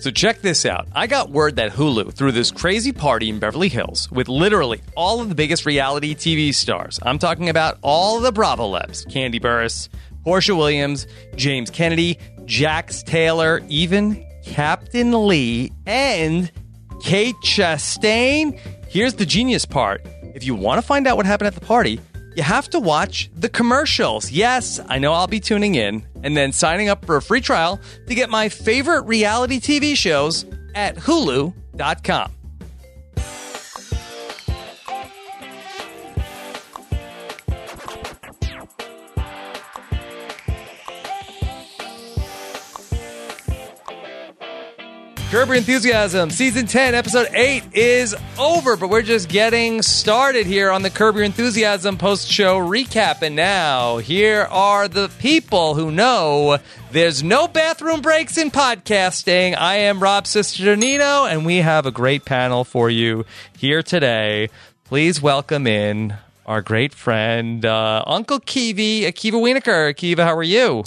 So check this out. I got word that Hulu threw this crazy party in Beverly Hills with literally all of the biggest reality TV stars. I'm talking about all the Bravo Lebs, Kandi Burruss, Porsha Williams, James Kennedy, Jax Taylor, even Captain Lee, and Kate Chastain. Here's the genius part. If you want to find out what happened at the party, you have to watch the commercials. Yes, I know I'll be tuning in and then signing up for a free trial to get my favorite reality TV shows at hulu.com. Curb Your Enthusiasm, Season 10, Episode 8 is over, but we're just getting started here on the Curb Your Enthusiasm post show recap. And now, here are the people who know there's no bathroom breaks in podcasting. I am Rob Cesternino, and we have a great panel for you here today. Please welcome in our great friend, uh, Uncle Kiwi, Akiva Wienerkur. Akiva, how are you?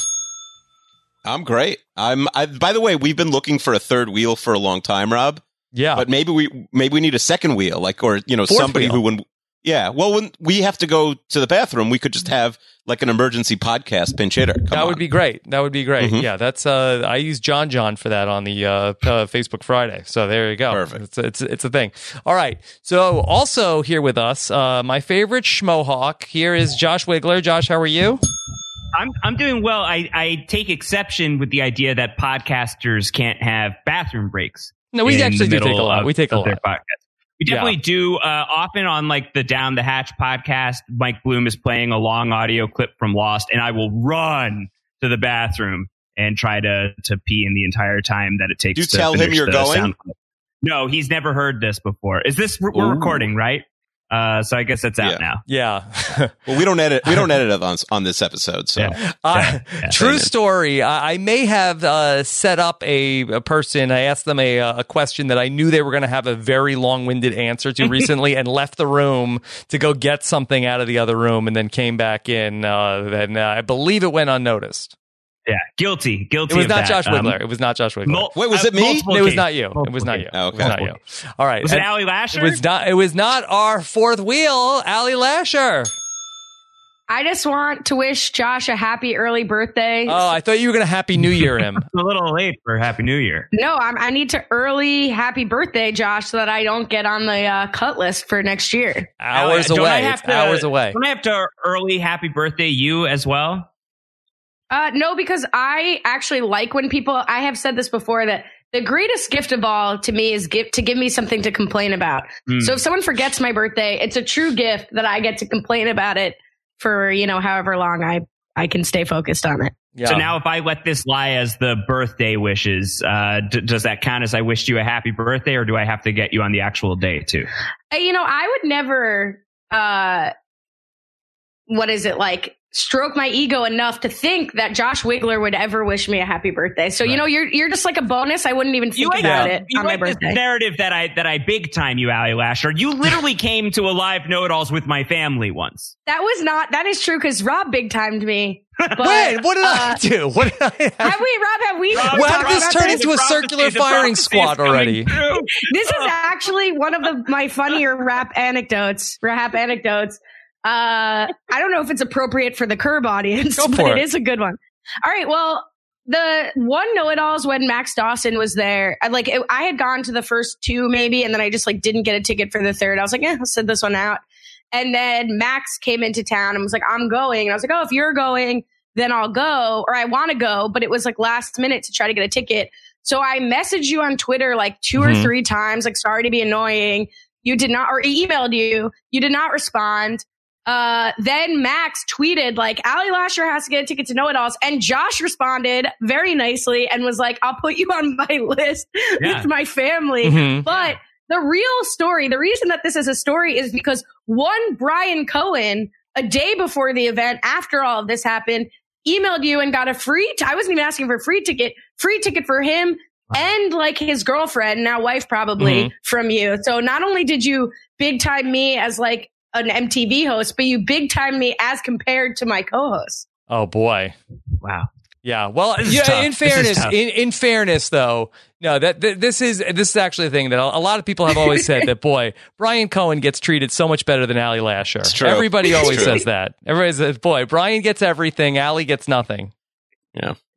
I'm great. I'm. I, by the way, we've been looking for a third wheel for a long time, Rob. Yeah, but maybe we maybe we need a second wheel, like or you know Fourth somebody wheel. who when yeah, well when we have to go to the bathroom, we could just have like an emergency podcast pinch hitter. Come that on. would be great. That would be great. Mhm. Yeah, that's. Uh, I use John John for that on the uh, uh, Facebook Friday. So there you go. Perfect. It's it's it's a thing. All right. So also here with us, uh, my favorite schmohawk. Here is Josh Wigler. Josh, how are you? I'm I'm doing well. I, I take exception with the idea that podcasters can't have bathroom breaks. No, we actually do take a lot. of- We take a of their lot. podcast. We Yeah. definitely do. Uh, often on like the Down the Hatch podcast, Mike Bloom is playing a long audio clip from Lost, and I will run to the bathroom and try to to pee in the entire time that it takes. Do you to tell him you're going? No, he's never heard this before. Is this we're, we're Ooh. recording right? Uh, so I guess it's out Yeah. now. Yeah. Well, we don't edit. We don't edit it on on this episode. So Yeah. Uh, yeah. true story. I, I may have uh, set up a, a person. I asked them a, a question that I knew they were going to have a very long winded answer to recently, and left the room to go get something out of the other room, and then came back in. Uh, and uh, I believe it went unnoticed. Yeah, guilty, guilty. It was of not that. Josh Um, it was not Josh Wigler. mul- Wait, was uh, it me? multiple it was not you. It was not you. occasions. Oh, It was not you. All right. Was it And Ali Lasher? It was not. It was not our fourth wheel, Ali Lasher. I just want to wish Josh a happy early birthday. Oh, I thought you were going to Happy New Year him. a little late for Happy New Year. no, I'm, I need to early happy birthday, Josh, so that I don't get on the uh, cut list for next year. Hours Don't I away. have It's to- hours away. Don't I have to early happy birthday you as well? Uh, no, because I actually like when people. I have said this before that the greatest gift of all to me is give, to give me something to complain about. Hmm. So if someone forgets my birthday, it's a true gift that I get to complain about it for you know however long I I can stay focused on it. Yeah. So now, if I let this lie as the birthday wishes, uh, d- does that count as I wished you a happy birthday, or do I have to get you on the actual day too? Uh, you know, I would never, uh, what is it like? Stroke my ego enough to think that Josh Wigler would ever wish me a happy birthday. So you know, you're you're just like a bonus. I wouldn't even You think like, about Yeah. it you on my like this narrative that I that I big time you, Ali Lasher. You literally came to a live know-it-alls with my family once. That was not. That is true because Rob big timed me. But, Wait, what did I uh, do? What did I have? Have we, Rob? Have we? Rob, Well, how did this about turn into a circular firing squad already? This is actually one of the my funnier RHAP anecdotes. RHAP anecdotes. Uh, I don't know if it's appropriate for the curb audience, Go but it it. is a good one. All right. Well, the one know-it-alls when Max Dawson was there. I, like it, I had gone to the first two maybe, and then I just like didn't get a ticket for the third. I was like, yeah, I'll sit this one out. And then Max came into town and was like, I'm going. And I was like, oh, if you're going, then I'll go, or I want to go. But it was like last minute to try to get a ticket. So I messaged you on Twitter like 2 Mhm. or three times, like, sorry to be annoying. You did not, or emailed you. You did not respond. Uh, then Max tweeted like, Ali Lasher has to get a ticket to Know It Alls. And Josh responded very nicely and was like, I'll put you on my list Yeah. with my family. Mhm. But the real story, the reason that this is a story is because one, Brian Cohen, a day before the event, after all of this happened, emailed you and got a free, t- I wasn't even asking for a free ticket, free ticket for him and like his girlfriend, now wife probably Mhm. from you. So not only did you big time me as like an MTV host, but you big time me as compared to my co-host. Oh boy. Wow. Yeah. Well, yeah. tough. In fairness, in, in fairness, though, no, that th- this is this is actually a thing that a a lot of people have always said that boy, Brian Cohen gets treated so much better than Ali Lasher. It's true. Everybody It's always true. says that. Everybody says, boy, Brian gets everything, Ali gets nothing.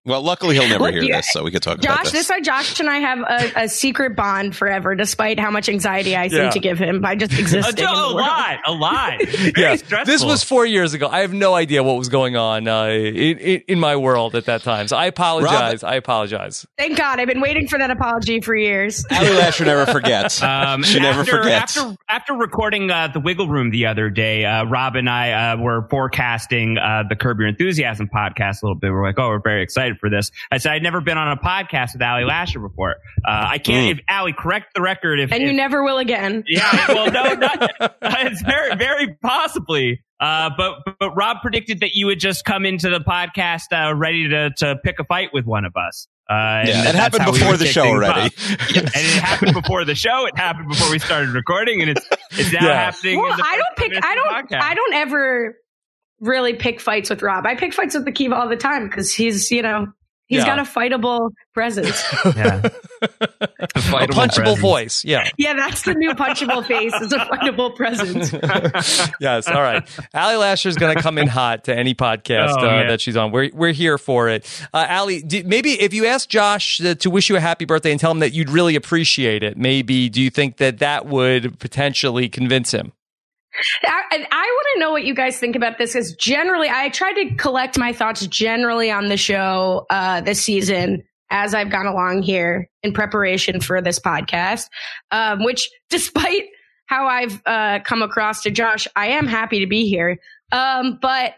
Well, luckily he'll never Look, hear yeah, this, so we could talk about it. Josh, this. this why Josh and I have a, a secret bond forever, despite how much anxiety I seem Yeah. to give him by just A, existing. in the a world. lot, a lot. Very Yeah, stressful. this was four years ago. I have no idea what was going on uh, in, in, in my world at that time. So I apologize. I apologize. Thank God, I've been waiting for that apology for years. Ali Lasher never forgets. Um, she never after, forgets. After after recording uh, the Wiggle Room the other day, uh, Rob and I uh, were forecasting uh, the Curb Your Enthusiasm podcast a little bit. We're like, oh, we're very excited for this. I said I'd never been on a podcast with Ali Lasher before. Uh, I can't. Mm. If Ali, correct the record. If, And if you never will again. yeah, well, no, not, it's very, very possibly. Uh, but but Rob predicted that you would just come into the podcast uh, ready to to pick a fight with one of us. Uh, yeah, it that's happened how we before the show already. off. and it happened before the show. It happened before we started recording, and it's it's now Yeah. happening. Well, in the I don't pick. I don't. podcast. I don't ever really pick fights with Rob. I pick fights with the Kiva all the time because he's, you know, he's Yeah. got a fightable presence. Yeah. a fightable punchable presence. voice. Yeah. yeah, that's the new punchable face. Is a fightable presence. yes. All right. Ali Lasher is going to come in hot to any podcast Oh, uh, that she's on. We're we're here for it. Uh, Ali, do, maybe if you ask Josh uh, to wish you a happy birthday and tell him that you'd really appreciate it, maybe do you think that that would potentially convince him? I, I want to know what you guys think about this because generally, I tried to collect my thoughts generally on the show uh, this season as I've gone along here in preparation for this podcast. Um, which, despite how I've uh, come across to Josh, I am happy to be here. Um, but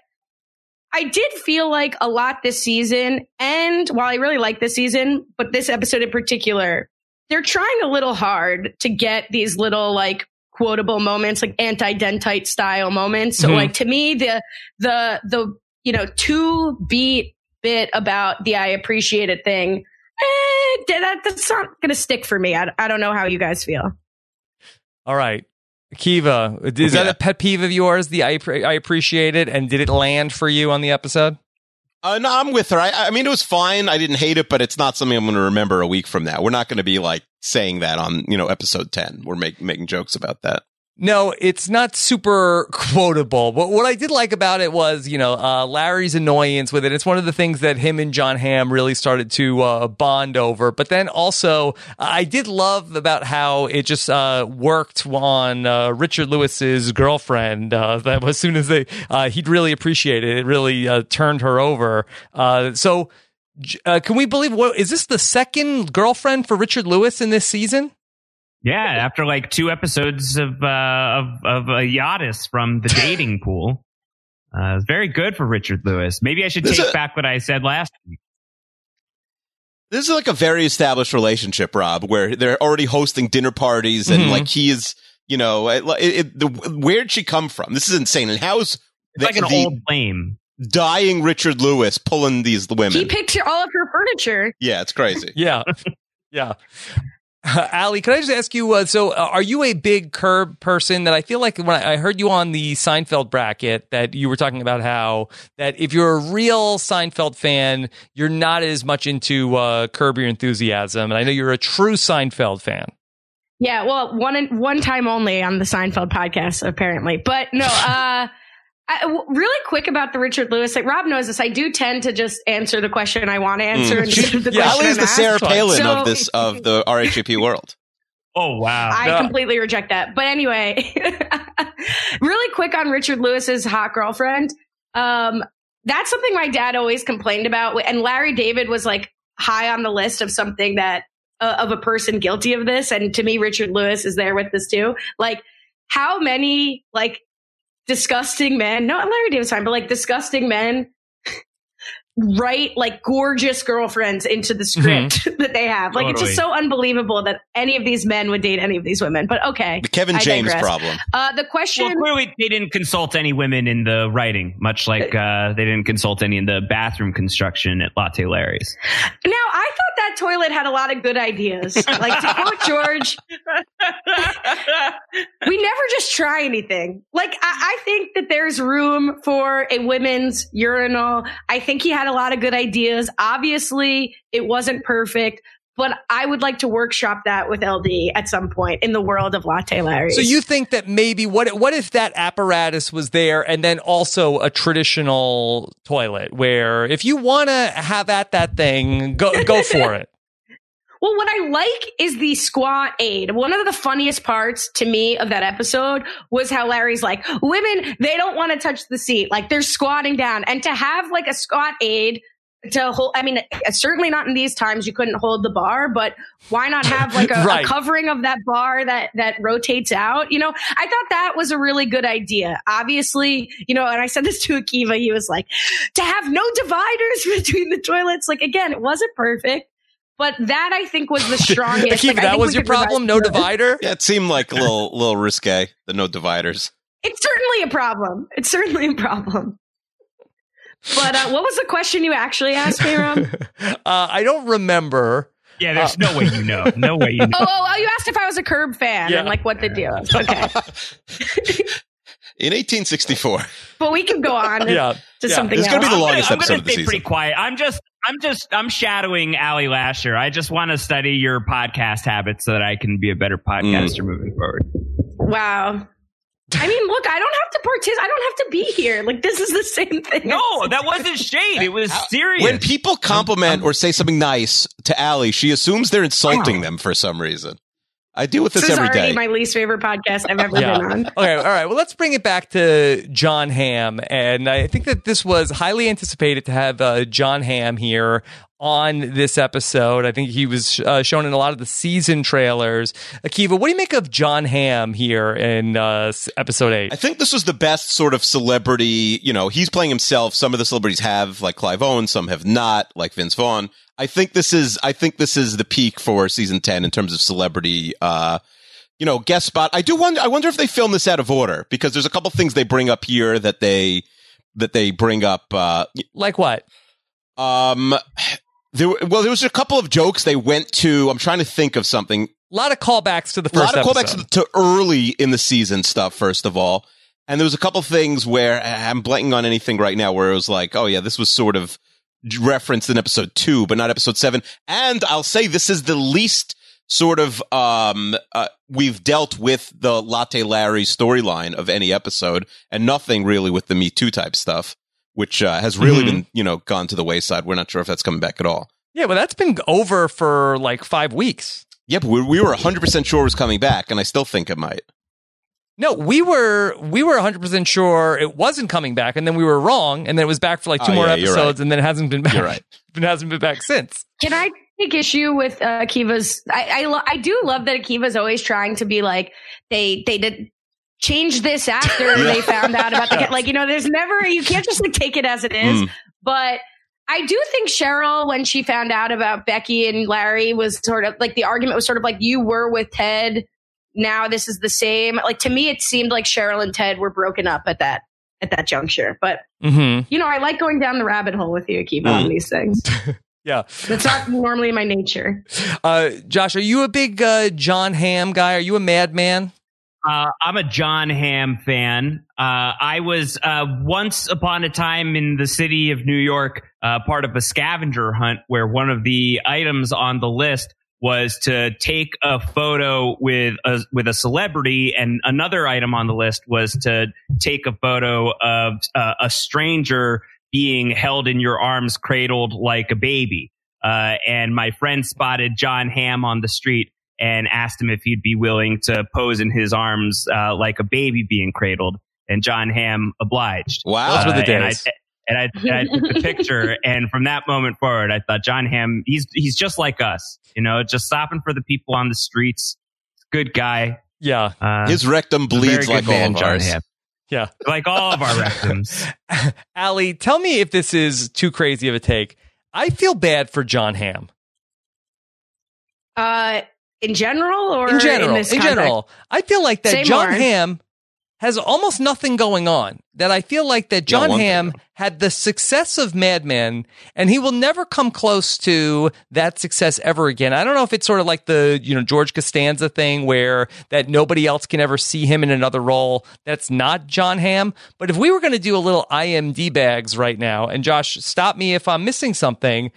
I did feel like a lot this season, and while I really like this season, but this episode in particular, they're trying a little hard to get these little like quotable moments, like anti-dentite style moments. So Mhm. like to me, the the the you know two beat bit about the I appreciate it thing, eh, that, that's not gonna stick for me. I, I don't know how you guys feel. All right. Kiva, is that a pet peeve of yours? The I, I appreciate it, and did it land for you on the episode? Uh, no, I'm with her. I, I mean, it was fine. I didn't hate it, but it's not something I'm going to remember a week from now. We're not going to be like saying that on you know episode ten. We're make, making jokes about that. No, it's not super quotable. But what I did like about it was, you know, uh, Larry's annoyance with it. It's one of the things that him and Jon Hamm really started to uh, bond over. But then also, I did love about how it just uh, worked on uh, Richard Lewis's girlfriend. Uh, that as soon as they, uh, he'd really appreciate it. It really turned her over. So. J- Uh, can we believe what is this the second girlfriend for Richard Lewis in this season? Yeah, after like two episodes of uh, of of a Yachtis from the dating pool, uh, it's very good for Richard Lewis. Maybe I should This take is- back what I said last week. This is like a very established relationship, Rob, where they're already hosting dinner parties and Mhm. like he is, you know, it, it, the, where'd she come from? This is insane. And how's It's the, like an the old flame. Dying Richard Lewis pulling these women? He picked all of her furniture. yeah, it's crazy. Yeah. yeah. Ali, could I just ask you? Uh, so, uh, are you a big curb person? That I feel like when I I heard you on the Seinfeld bracket, that you were talking about how that if you're a real Seinfeld fan, you're not as much into uh, Curb Your Enthusiasm, and I know you're a true Seinfeld fan. Yeah, well, one one time only on the Seinfeld podcast, apparently. But no, uh, I, w- really quick about the Richard Lewis. Like Rob knows this. I do tend to just answer the question I want to answer Mm. instead of the Yeah, Ali question is I'm the Sarah. Palin So- of this of the RHAP world. Oh wow! I No. completely reject that. But anyway, really quick on Richard Lewis's hot girlfriend. Um, that's something my dad always complained about, and Larry David was like high on the list of something that uh, of a person guilty of this. And to me, Richard Lewis is there with this too. Like, how many like disgusting men? No, Larry David's fine, but like disgusting men. Write like gorgeous girlfriends into the script that they have. Like it's just so unbelievable that any of these men would date any of these women. But okay, The Kevin I James digress. problem. uh, the question. Well, clearly they didn't consult any women in the writing, much like uh, they didn't consult any in the bathroom construction at Latte Larry's. Now, I thought that toilet had a lot of good ideas. Like to quote George, we never just try anything. Like I, I, think that there's room for a women's urinal. I think he had a lot of good ideas. Obviously, it wasn't perfect, but I would like to workshop that with LD at some point in the world of Latte Larry. So you think that maybe what what if that apparatus was there and then also a traditional toilet where if you want to have at that thing, go go for it. Well, what I like is the squat aid. One of the funniest parts to me of that episode was how Larry's like, women, they don't want to touch the seat. Like they're squatting down. And to have like a squat aid to hold, I mean, certainly not in these times, you couldn't hold the bar, but why not have like a, right. a covering of that bar that, that rotates out? You know, I thought that was a really good idea. Obviously, you know, and I said this to Akiva, he was like, to have no dividers between the toilets. Like again, it wasn't perfect but that I think was the strongest. like, that was your problem? No divider? Yeah, it seemed like a little, little risque, the no dividers. It's certainly a problem. It's certainly a problem. But uh, what was the question you actually asked me, Ron? uh, I don't remember. Yeah, there's uh, no way you know. No way you know. Oh, oh, oh, you asked if I was a Curb fan yeah. and like what the deal is. Okay. In 1864. But we can go on. yeah. To yeah. something. It's going to be the longest I'm gonna, episode I'm of the season. Pretty quiet. I'm just I'm just I'm shadowing Ali Lasher. I just want to study your podcast habits so that I can be a better podcaster mm. moving forward. Wow. I mean, look, I don't have to participate. I don't have to be here. Like this is the same thing. No, that wasn't shade. It was serious. When people compliment or say something nice to Ali, she assumes they're insulting them for some reason. I deal with this, this every day. My least favorite podcast I've ever yeah. been on. okay, all right. Well, let's bring it back to Jon Hamm, and I think that this was highly anticipated to have uh, Jon Hamm here on this episode. I think he was uh, shown in a lot of the season trailers. Akiva, what do you make of Jon Hamm here in uh, episode eight? I think this was the best sort of celebrity. You know, he's playing himself. Some of the celebrities have, like Clive Owen. Some have not, like Vince Vaughn. I think this is I think this is the peak for season ten in terms of celebrity. Uh, you know, guest spot. I do wonder. I wonder if they film this out of order because there's a couple things they bring up here that they that they bring up. Uh, like what? Um, there. Well, there was a couple of jokes they went to. I'm trying to think of something. A lot of callbacks to the first. A lot of episode. callbacks to early in the season stuff. First of all, and there was a couple things where I'm blanking on anything right now where it was like, oh yeah, this was sort of referenced in episode two, but not episode seven. And I'll say this is the least sort of um uh, we've dealt with the Latte Larry storyline of any episode, and nothing really with the Me Too type stuff, which uh, has really mm-hmm. been you know gone to the wayside. We're not sure if that's coming back at all. Yeah, well, that's been over for like five weeks. Yeah, but we, we were 100% sure it was coming back, and I still think it might. No, we were we were 100% sure it wasn't coming back and then we were wrong and then it was back for like two oh, more yeah, episodes right. and then it hasn't been back. You're right. it hasn't been back since. Can I take issue with uh, Akiva's I I, lo- I do love that Akiva's always trying to be like they they did change this after yeah. they found out about the like you know there's never you can't just like take it as it is. Mm. But I do think Cheryl, when she found out about Becky and Larry, was sort of like the argument was sort of like you were with Ted now this is the same. Like to me, it seemed like Cheryl and Ted were broken up at that at that juncture. But mm-hmm. you know, I like going down the rabbit hole with you, keep mm. on these things. yeah, that's not normally my nature. Uh, Josh, are you a big uh, Jon Hamm guy? Are you a madman? Uh, I'm a Jon Hamm fan. Uh, I was uh, once upon a time in the city of New York, uh, part of a scavenger hunt where one of the items on the list was to take a photo with a, with a celebrity and another item on the list was to take a photo of uh, a stranger being held in your arms cradled like a baby uh, and my friend spotted Jon Hamm on the street and asked him if he'd be willing to pose in his arms uh, like a baby being cradled and Jon Hamm obliged. Wow, those were the days and I, and I took the picture. And from that moment forward, I thought Jon Hamm, he's he's just like us, you know, just stopping for the people on the streets. Good guy. Yeah, uh, his rectum bleeds like man, all of ours. Hamm. Yeah, like all of our rectums. Ali, tell me if this is too crazy of a take. I feel bad for Jon Hamm. Uh, in general, or in general, in, in general, I feel like that Say Jon more. Hamm has almost nothing going on. That I feel like that Jon one Hamm thing, had the success of Mad Men, and he will never come close to that success ever again. I don't know if it's sort of like the you know George Costanza thing, where that nobody else can ever see him in another role that's not Jon Hamm. But if we were going to do a little IMD bags right now, and Josh, stop me if I'm missing something.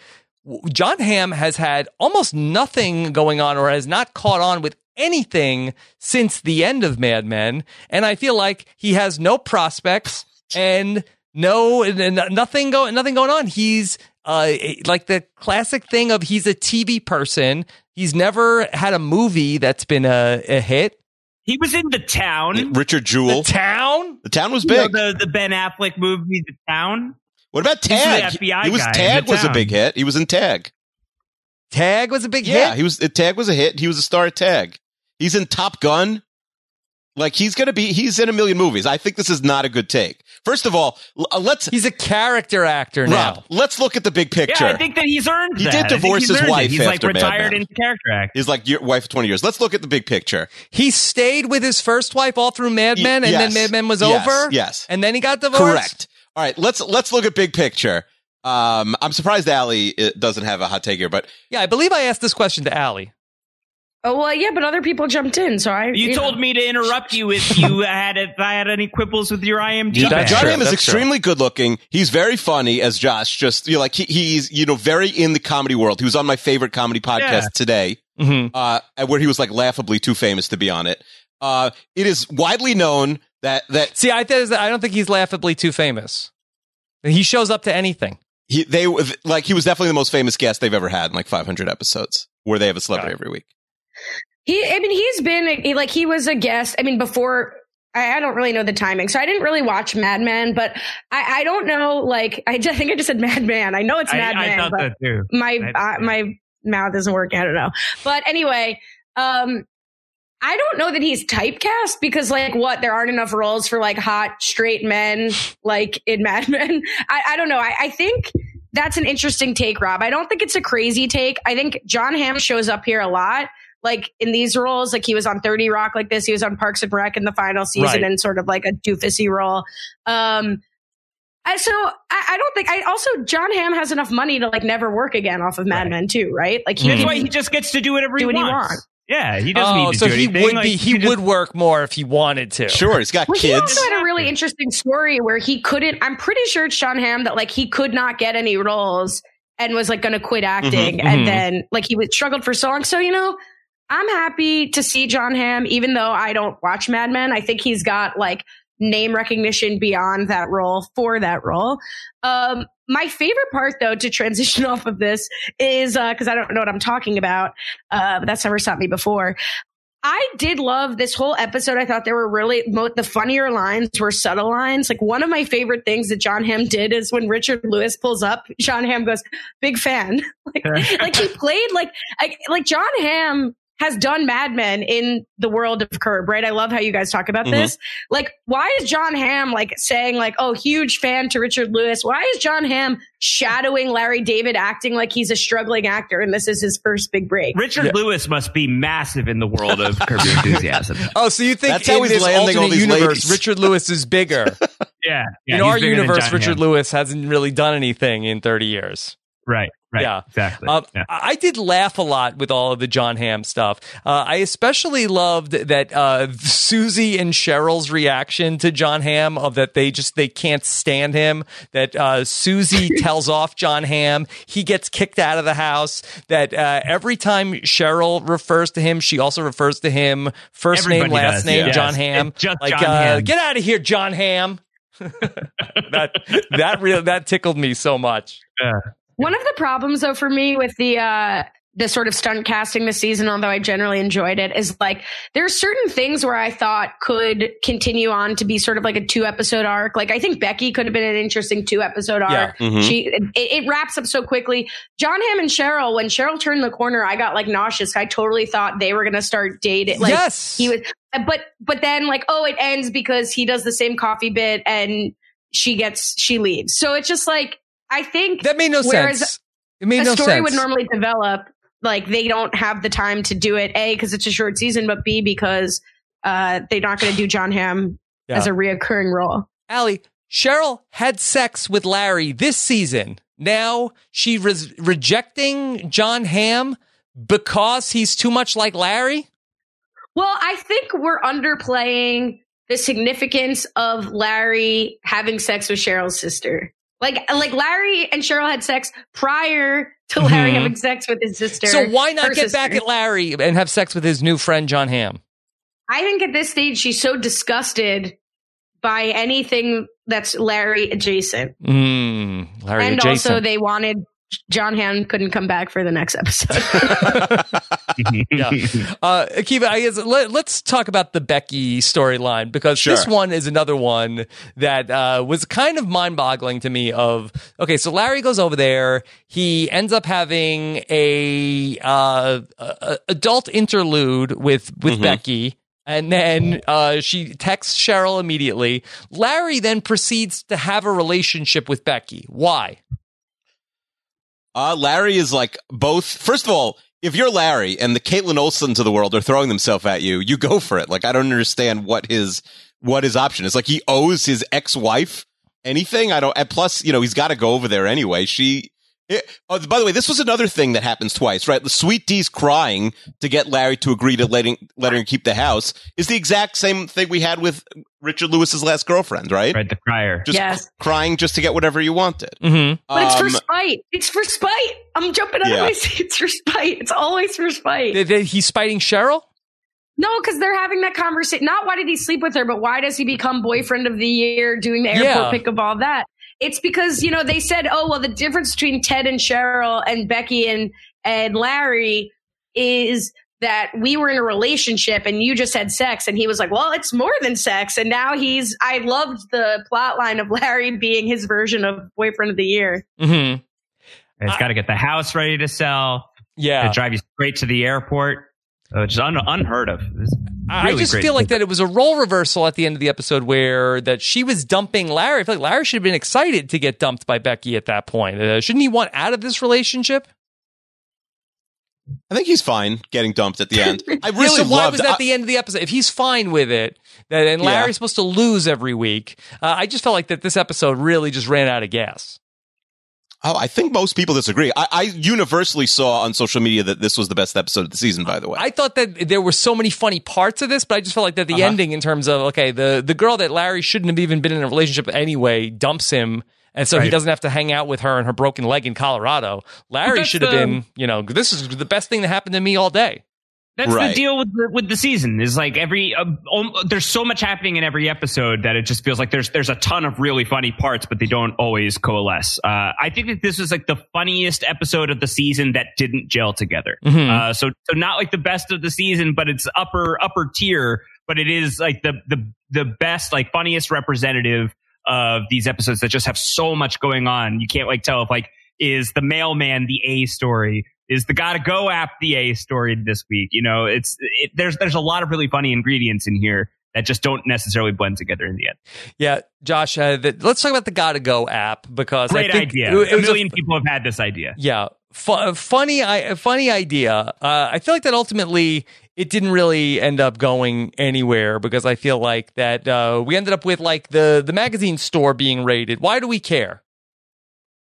Jon Hamm has had almost nothing going on or has not caught on with anything since the end of Mad Men. And I feel like he has no prospects and no nothing going nothing going on. He's uh like the classic thing of he's a TV person. He's never had a movie that's been a, a hit. He was in the town. Richard Jewell. The town? The town was You know, big. the the Ben Affleck movie, The Town. What about He's the Tag? FBI he was guy Tag The was a big hit. He was in Tag. Tag was a big Yeah, hit. Yeah, he was. Tag was a hit. He was a star at Tag. He's in Top Gun. Like he's gonna be. He's in a million movies. I think this is not a good take. First of all, uh, let's He's a character actor now. Rob. Let's look at the big picture. Yeah, I think that he's earned He that. did divorce he's his earned it. wife He's like after Mad retired Men. in character act. He's like your wife of twenty years. Let's look at the big picture. He stayed with his first wife all through Mad Y- Men, and yes. then Mad Men was Yes, over. yes. and then he got divorced. Correct. All right. Let's let's look at big picture. Um, I'm surprised Allie uh, doesn't have a hot take here, but Yeah, I believe I asked this question to Allie. Oh well, yeah, but other people jumped in, so I. You told me to interrupt you if you had if I had any quibbles with your IMDb. Yeah, that's badge. Jon true. Hamm is That's true. extremely good looking. He's very funny as Josh. Just you know, like he, he's you know very in the comedy world. He was on my favorite comedy podcast Yeah. today, hmm uh, where he was like laughably too famous to be on it. Uh, it is widely known that that See, I, th- I don't think he's laughably too famous. He shows up to anything. he they like he was definitely the most famous guest they've ever had in like 500 episodes where they have a celebrity Got every week. He, I mean, he's been he- like he was a guest. I mean, before I, I don't really know the timing, so I didn't really watch Mad Men. But I, I don't know. Like, I, just, I think I just said Mad Men. I know it's I, Mad I Men, thought but that too. my I- uh, my mouth isn't working. I don't know. But anyway, um, I don't know that he's typecast because like what there aren't enough roles for like hot straight men like in Mad Men. I, I don't know. I, I think that's an interesting take, Rob. I don't think it's a crazy take. I think Jon Hamm shows up here a lot. Like in these roles, like he was on 30 Rock like this. He was on Parks and Rec in the final season Right. in sort of like a doofusy role. Um, I, so I, I don't think I also Jon Hamm has enough money to like never work again off of Mad Right. Men too, right? Like he That's Mhm. why he just gets to do whatever Do he what he wants. Wants. Yeah, he doesn't oh, need to so do he anything. would Like, be. He just- would work more if he wanted to. Sure, he's got Well, he kids. also had a really interesting story where he couldn't. I'm pretty sure it's Jon Hamm that like he could not get any roles and was like going to quit acting, Mhm, and mhm. then like he was struggled for so long. So you know, I'm happy to see Jon Hamm, even though I don't watch Mad Men. I think he's got like name recognition beyond that role for that role. Um, my favorite part, though, to transition off of this is because I don't know what I'm talking about, uh, but that's never stopped me before. I did love this whole episode. I thought there were really the funnier lines were subtle lines. Like one of my favorite things that Jon Hamm did is when Richard Lewis pulls up, Jon Hamm goes, "Big fan." like, like he played like like like Jon Hamm has done Mad Men in the world of Curb, right? I love how you guys talk about Mhm. this. Like, why is Jon Hamm like saying like, "Oh, huge fan to Richard Lewis"? Why is Jon Hamm shadowing Larry David, acting like he's a struggling actor and this is his first big break? Richard Yeah. Lewis must be massive in the world of Curb Your Enthusiasm. Oh, so you think That's how in he's this landing all alternate these universe, ladies. Richard Lewis is bigger? Yeah, yeah in our universe, Richard Hamm. Lewis hasn't really done anything in 30 years. Right, right, Yeah. exactly. Um, yeah. I did laugh a lot with all of the Jon Hamm stuff. Uh, I especially loved that uh, Susie and Cheryl's reaction to Jon Hamm of that they just they can't stand him. That uh, Susie tells off Jon Hamm, he gets kicked out of the house. That uh, every time Cheryl refers to him, she also refers to him first name, Everybody last does, name, yeah. Jon Yes, Hamm. like, Jon uh, get out of here, Jon Hamm. that that real that tickled me so much. One of the problems, though, for me with the uh, the sort of stunt casting this season, although I generally enjoyed it, is like there are certain things where I thought could continue on to be sort of like a two episode arc. Like I think Becky could have been an interesting two episode arc. Yeah. Mhm. She it, it wraps up so quickly. Jon Hamm and Cheryl, when Cheryl turned the corner, I got like nauseous. I totally thought they were gonna start dating. Like yes, he was, but but then like oh, it ends because he does the same coffee bit and she gets she leaves. So it's just like I think That made no sense. It made a no story sense. would normally develop like they don't have the time to do it a because it's a short season but b because uh they're not going to do jon hamm Yeah. as a reoccurring role. Allie, Cheryl had sex with Larry this season. Now she res- rejecting Jon Hamm because he's too much like Larry. Well, I think we're underplaying the significance of Larry having sex with Cheryl's sister. Like, like Larry and Cheryl had sex prior to Larry Mhm. having sex with his sister. So why not get back at Larry and have sex with his new friend Jon Hamm? I think at this stage she's so disgusted by anything that's Larry adjacent, Mm, Larry and adjacent. also they wanted Jon Hamm couldn't come back for the next episode. yeah. Uh, Akiva, I guess let, us talk about the Becky storyline because this one is another one that uh, was kind of mind boggling to me. Of okay, so Larry goes over there, he ends up having a, uh, a- a- adult interlude with with Mhm. Becky. And then uh, she texts Cheryl immediately. Larry then proceeds to have a relationship with Becky. Why? Uh, Larry is like both. First of all, if you're Larry and the Kaitlin Olsons of the world are throwing themselves at you, you go for it. Like I don't understand what his what his option is. Like he owes his ex wife anything. I don't. And plus, you know, he's got to go over there anyway. She. It, oh, by the way, this was another thing that happens twice, right? The Sweet Dee's crying to get Larry to agree to letting letting her keep the house is the exact same thing we had with Richard Lewis's last girlfriend, right? right, the crier. Just Yes. crying just to get whatever you wanted. Mm-hmm. but it's for Um, spite. It's for spite. I'm jumping out Yeah. of my seat. It's for spite. It's always for spite. He's spiting Cheryl. No, because they're having that conversation. Not why did he sleep with her, but why does he become boyfriend of the year, doing the airport Yeah. pick of all that? It's because you know they said, oh well, the difference between Ted and Cheryl and Becky and and Larry is that we were in a relationship and you just had sex, and he was like, well, it's more than sex, and now he's. I loved the plot line of Larry being his version of boyfriend of the year. Mm-hmm. It's got to get the house ready to sell. Yeah. To drive you straight to the airport. Uh, just un- unheard of. It's I just feel like that it was a role reversal at the end of the episode where that she was dumping Larry. I feel like Larry should have been excited to get dumped by Becky at that point. Uh, shouldn't he want out of this relationship? I think he's fine getting dumped at the end. I really so why loved. was that I- the end of the episode? If he's fine with it, that and Larry's Yeah. supposed to lose every week, uh, I just felt like that this episode really just ran out of gas. Oh, I think most people disagree. I, I universally saw on social media that this was the best episode of the season. By the way, I thought that there were so many funny parts of this, but I just felt like that the Uh-huh. ending in terms of okay, the the girl that Larry shouldn't have even been in a relationship anyway dumps him, and so he doesn't have to hang out with her and her broken leg in Colorado. Larry should have been, you know, this is the best thing that happened to me all day. That's Right. the deal with the, with the season. Is like every um, um, there's so much happening in every episode that it just feels like there's there's a ton of really funny parts, but they don't always coalesce. Uh, I think that this was like the funniest episode of the season that didn't gel together. Mhm. Uh, so so not like the best of the season, but it's upper upper tier. But it is like the the the best like funniest representative of these episodes that just have so much going on. You can't like tell if like is the mailman the A story? Is the gotta go app the A story this week? You know, it's it, there's there's a lot of really funny ingredients in here that just don't necessarily blend together in the end. Yeah, Josh, uh, the, let's talk about the Gotta Go app because Great I think idea. It, it a was a million people have had this idea. Yeah, fu- funny, I, funny idea. Uh, I feel like that ultimately it didn't really end up going anywhere because I feel like that uh, we ended up with like the the magazine store being raided. Why do we care?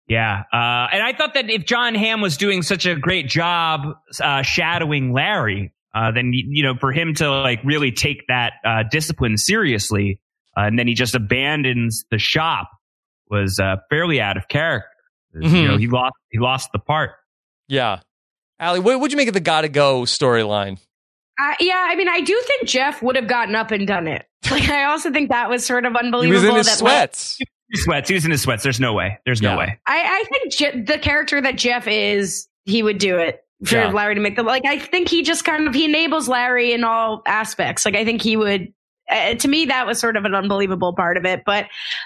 Yeah, uh, and I thought that if Jon Hamm was doing such a great job uh, shadowing Larry, uh, then you know for him to like really take that uh, discipline seriously, uh, and then he just abandons the shop was uh, fairly out of character. You Mhm. know, he lost he lost the part. Yeah, Ali, what would you make of the Gotta Go storyline? Uh, yeah, I mean, I do think Jeff would have gotten up and done it. Like, I also think that was sort of He unbelievable. was in his that, like, sweats. He sweats. He was in his sweats. There's no way. There's Yeah. no way. I, I think Je- the character that Jeff is, he would do it for Yeah. Larry to make the like. I think he just kind of he enables Larry in all aspects. Like I think he would. Uh, to me, that was sort of an unbelievable part of it. But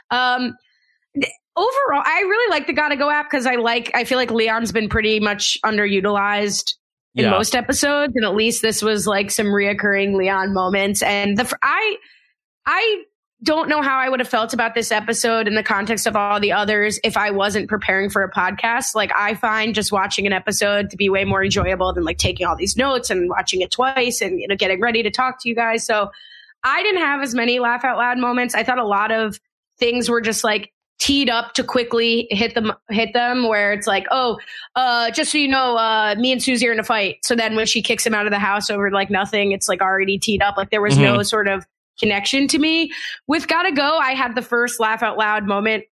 um, th- overall, I really like the Gotta Go app because I like. I feel like Leon's been pretty much underutilized in Yeah. most episodes, and at least this was like some reoccurring Leon moments. And the I, I don't know how I would have felt about this episode in the context of all the others if I wasn't preparing for a podcast. Like I find just watching an episode to be way more enjoyable than like taking all these notes and watching it twice and you know getting ready to talk to you guys. So I didn't have as many laugh out loud moments. I thought a lot of things were just like teed up to quickly hit them hit them where it's like oh uh just so you know uh me and susie are in a fight. So then when she kicks him out of the house over like nothing it's like already teed up. Like there was no sort of connection to me. With gotta go i had the first laugh out loud moment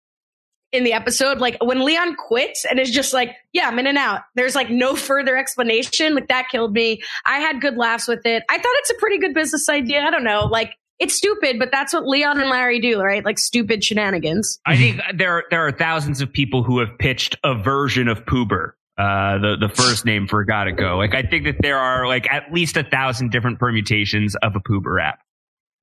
in the episode. Like when leon quits and is just like yeah i'm in and out. There's like no further explanation. Like that killed me. I had good laughs with it. I thought it's a pretty good business idea. I don't know. Like it's stupid, but that's what Leon and Larry do, right? Like stupid shenanigans. I think there there are thousands of people who have pitched a version of Poober, uh, the the first name for Gotta Go. Like I think that there are like at least a thousand different permutations of a Poober app.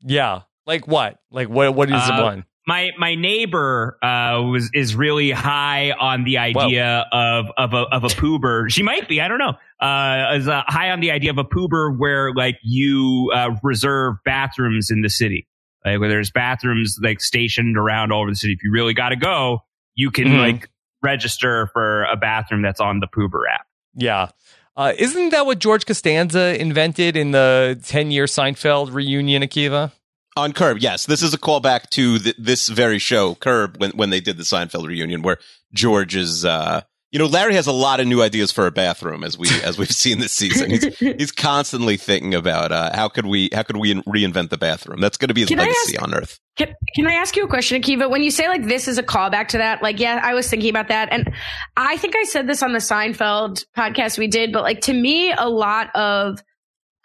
Yeah, like what? Like what? What is Uh, one? My my neighbor uh, was is really high on the idea of of a of a poober. She might be, I don't know. Uh, is uh, high on the idea of a poober where like you uh, reserve bathrooms in the city, like where there's bathrooms like stationed around all over the city. If you really got to go, you can Mhm. like register for a bathroom that's on the poober app. Yeah. Uh, isn't that what George Costanza invented in the 10 year Seinfeld reunion, Akiva? On Curb, yes. This is a callback to th- this very show, Curb, when, when they did the Seinfeld reunion, where George is, uh, you know, Larry has a lot of new ideas for a bathroom, as we as we've seen this season. He's he's constantly thinking about uh, how could we how could we reinvent the bathroom. That's going to be his Can legacy on Earth. Can, can I ask you a question, Akiva? When you say like this is a callback to that, like, yeah, I was thinking about that. And I think I said this on the Seinfeld podcast we did, but like to me, a lot of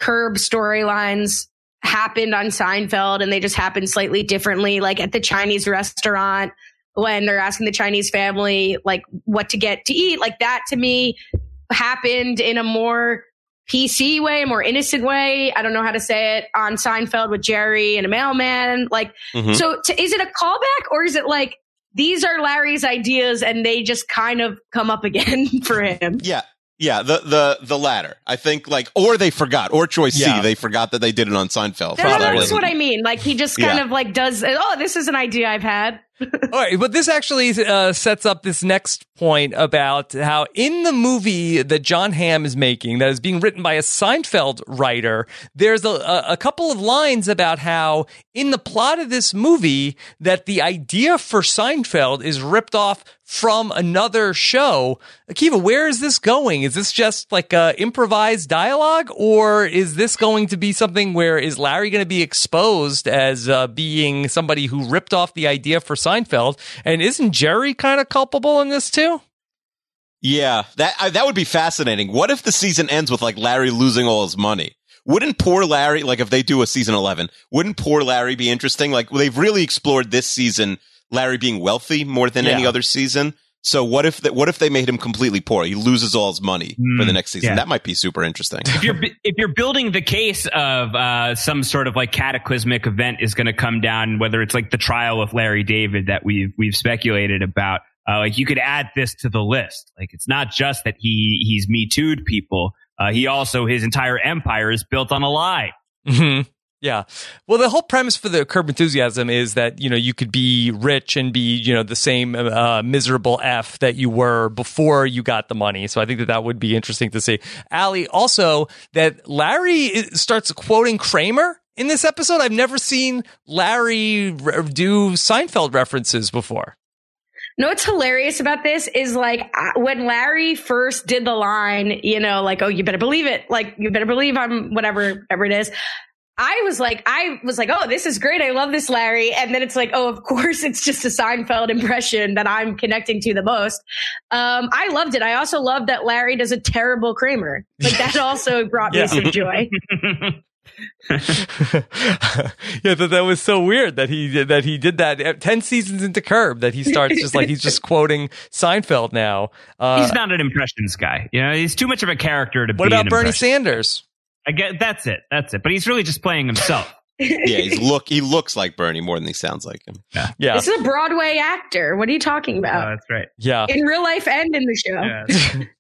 curb storylines happened on Seinfeld and they just happened slightly differently. Like at the Chinese restaurant when they're asking the Chinese family, like what to get to eat, like that to me happened in a more PC way, a more innocent way. I don't know how to say it on Seinfeld with Jerry and a mailman. Like, Mhm. so to, is it a callback or is it like these are Larry's ideas and they just kind of come up again for him? Yeah. Yeah, the the the latter. I think like or they forgot, or choice Yeah. C, they forgot that they did it on Seinfeld. No, that's doesn't- what I mean. Like he just kind Yeah. of like does, oh, this is an idea I've had. All right, but this actually uh, sets up this next point about how in the movie that Jon Hamm is making, that is being written by a Seinfeld writer, there's a, a, a couple of lines about how in the plot of this movie that the idea for Seinfeld is ripped off from another show. Akiva, where is this going? Is this just like uh, improvised dialogue, or is this going to be something where is Larry going to be exposed as uh, being somebody who ripped off the idea for Seinfeld? And isn't Jerry kind of culpable in this too? Yeah, that I, that would be fascinating. What if the season ends with like Larry losing all his money? Wouldn't poor Larry, like if they do a season 11, wouldn't poor Larry be interesting? Like they've really explored this season Larry being wealthy more than any other season. So what if that, what if they made him completely poor? He loses all his money for Mm, the next season. yeah. That might be super interesting. if you're if you're building the case of uh, some sort of like cataclysmic event is going to come down, whether it's like the trial of Larry David that we've we've speculated about, uh, like you could add this to the list. Like it's not just that he he's me too'd people. Uh, he also his entire empire is built on a lie. hmm Yeah. Well, the whole premise for the curb enthusiasm is that, you know, you could be rich and be, you know, the same uh, miserable F that you were before you got the money. So I think that that would be interesting to see. Allie, also that Larry starts quoting Kramer in this episode. I've never seen Larry do Seinfeld references before. No, what's hilarious about this is like when Larry first did the line, you know, like, oh, you better believe it. Like, you better believe I'm whatever, whatever it is. I was like, I was like, oh, this is great. I love this, Larry. And then it's like, oh, of course, it's just a Seinfeld impression that I'm connecting to the most. Um, I loved it. I also loved that Larry does a terrible Kramer. Like that also brought Yeah. me some joy. yeah, that, that was so weird that he did that. He did that uh, ten seasons into Curb. That he starts just like he's just quoting Seinfeld now. Uh, he's not an impressions guy. You know, he's too much of a character to be. what be about an Bernie impression- Sanders? I get that's it. That's it. But he's really just playing himself. yeah, he's look he looks like Bernie more than he sounds like him. Yeah, This is a Broadway actor. What are you talking Oh, about? that's right. yeah. In real life and in the show. Yeah.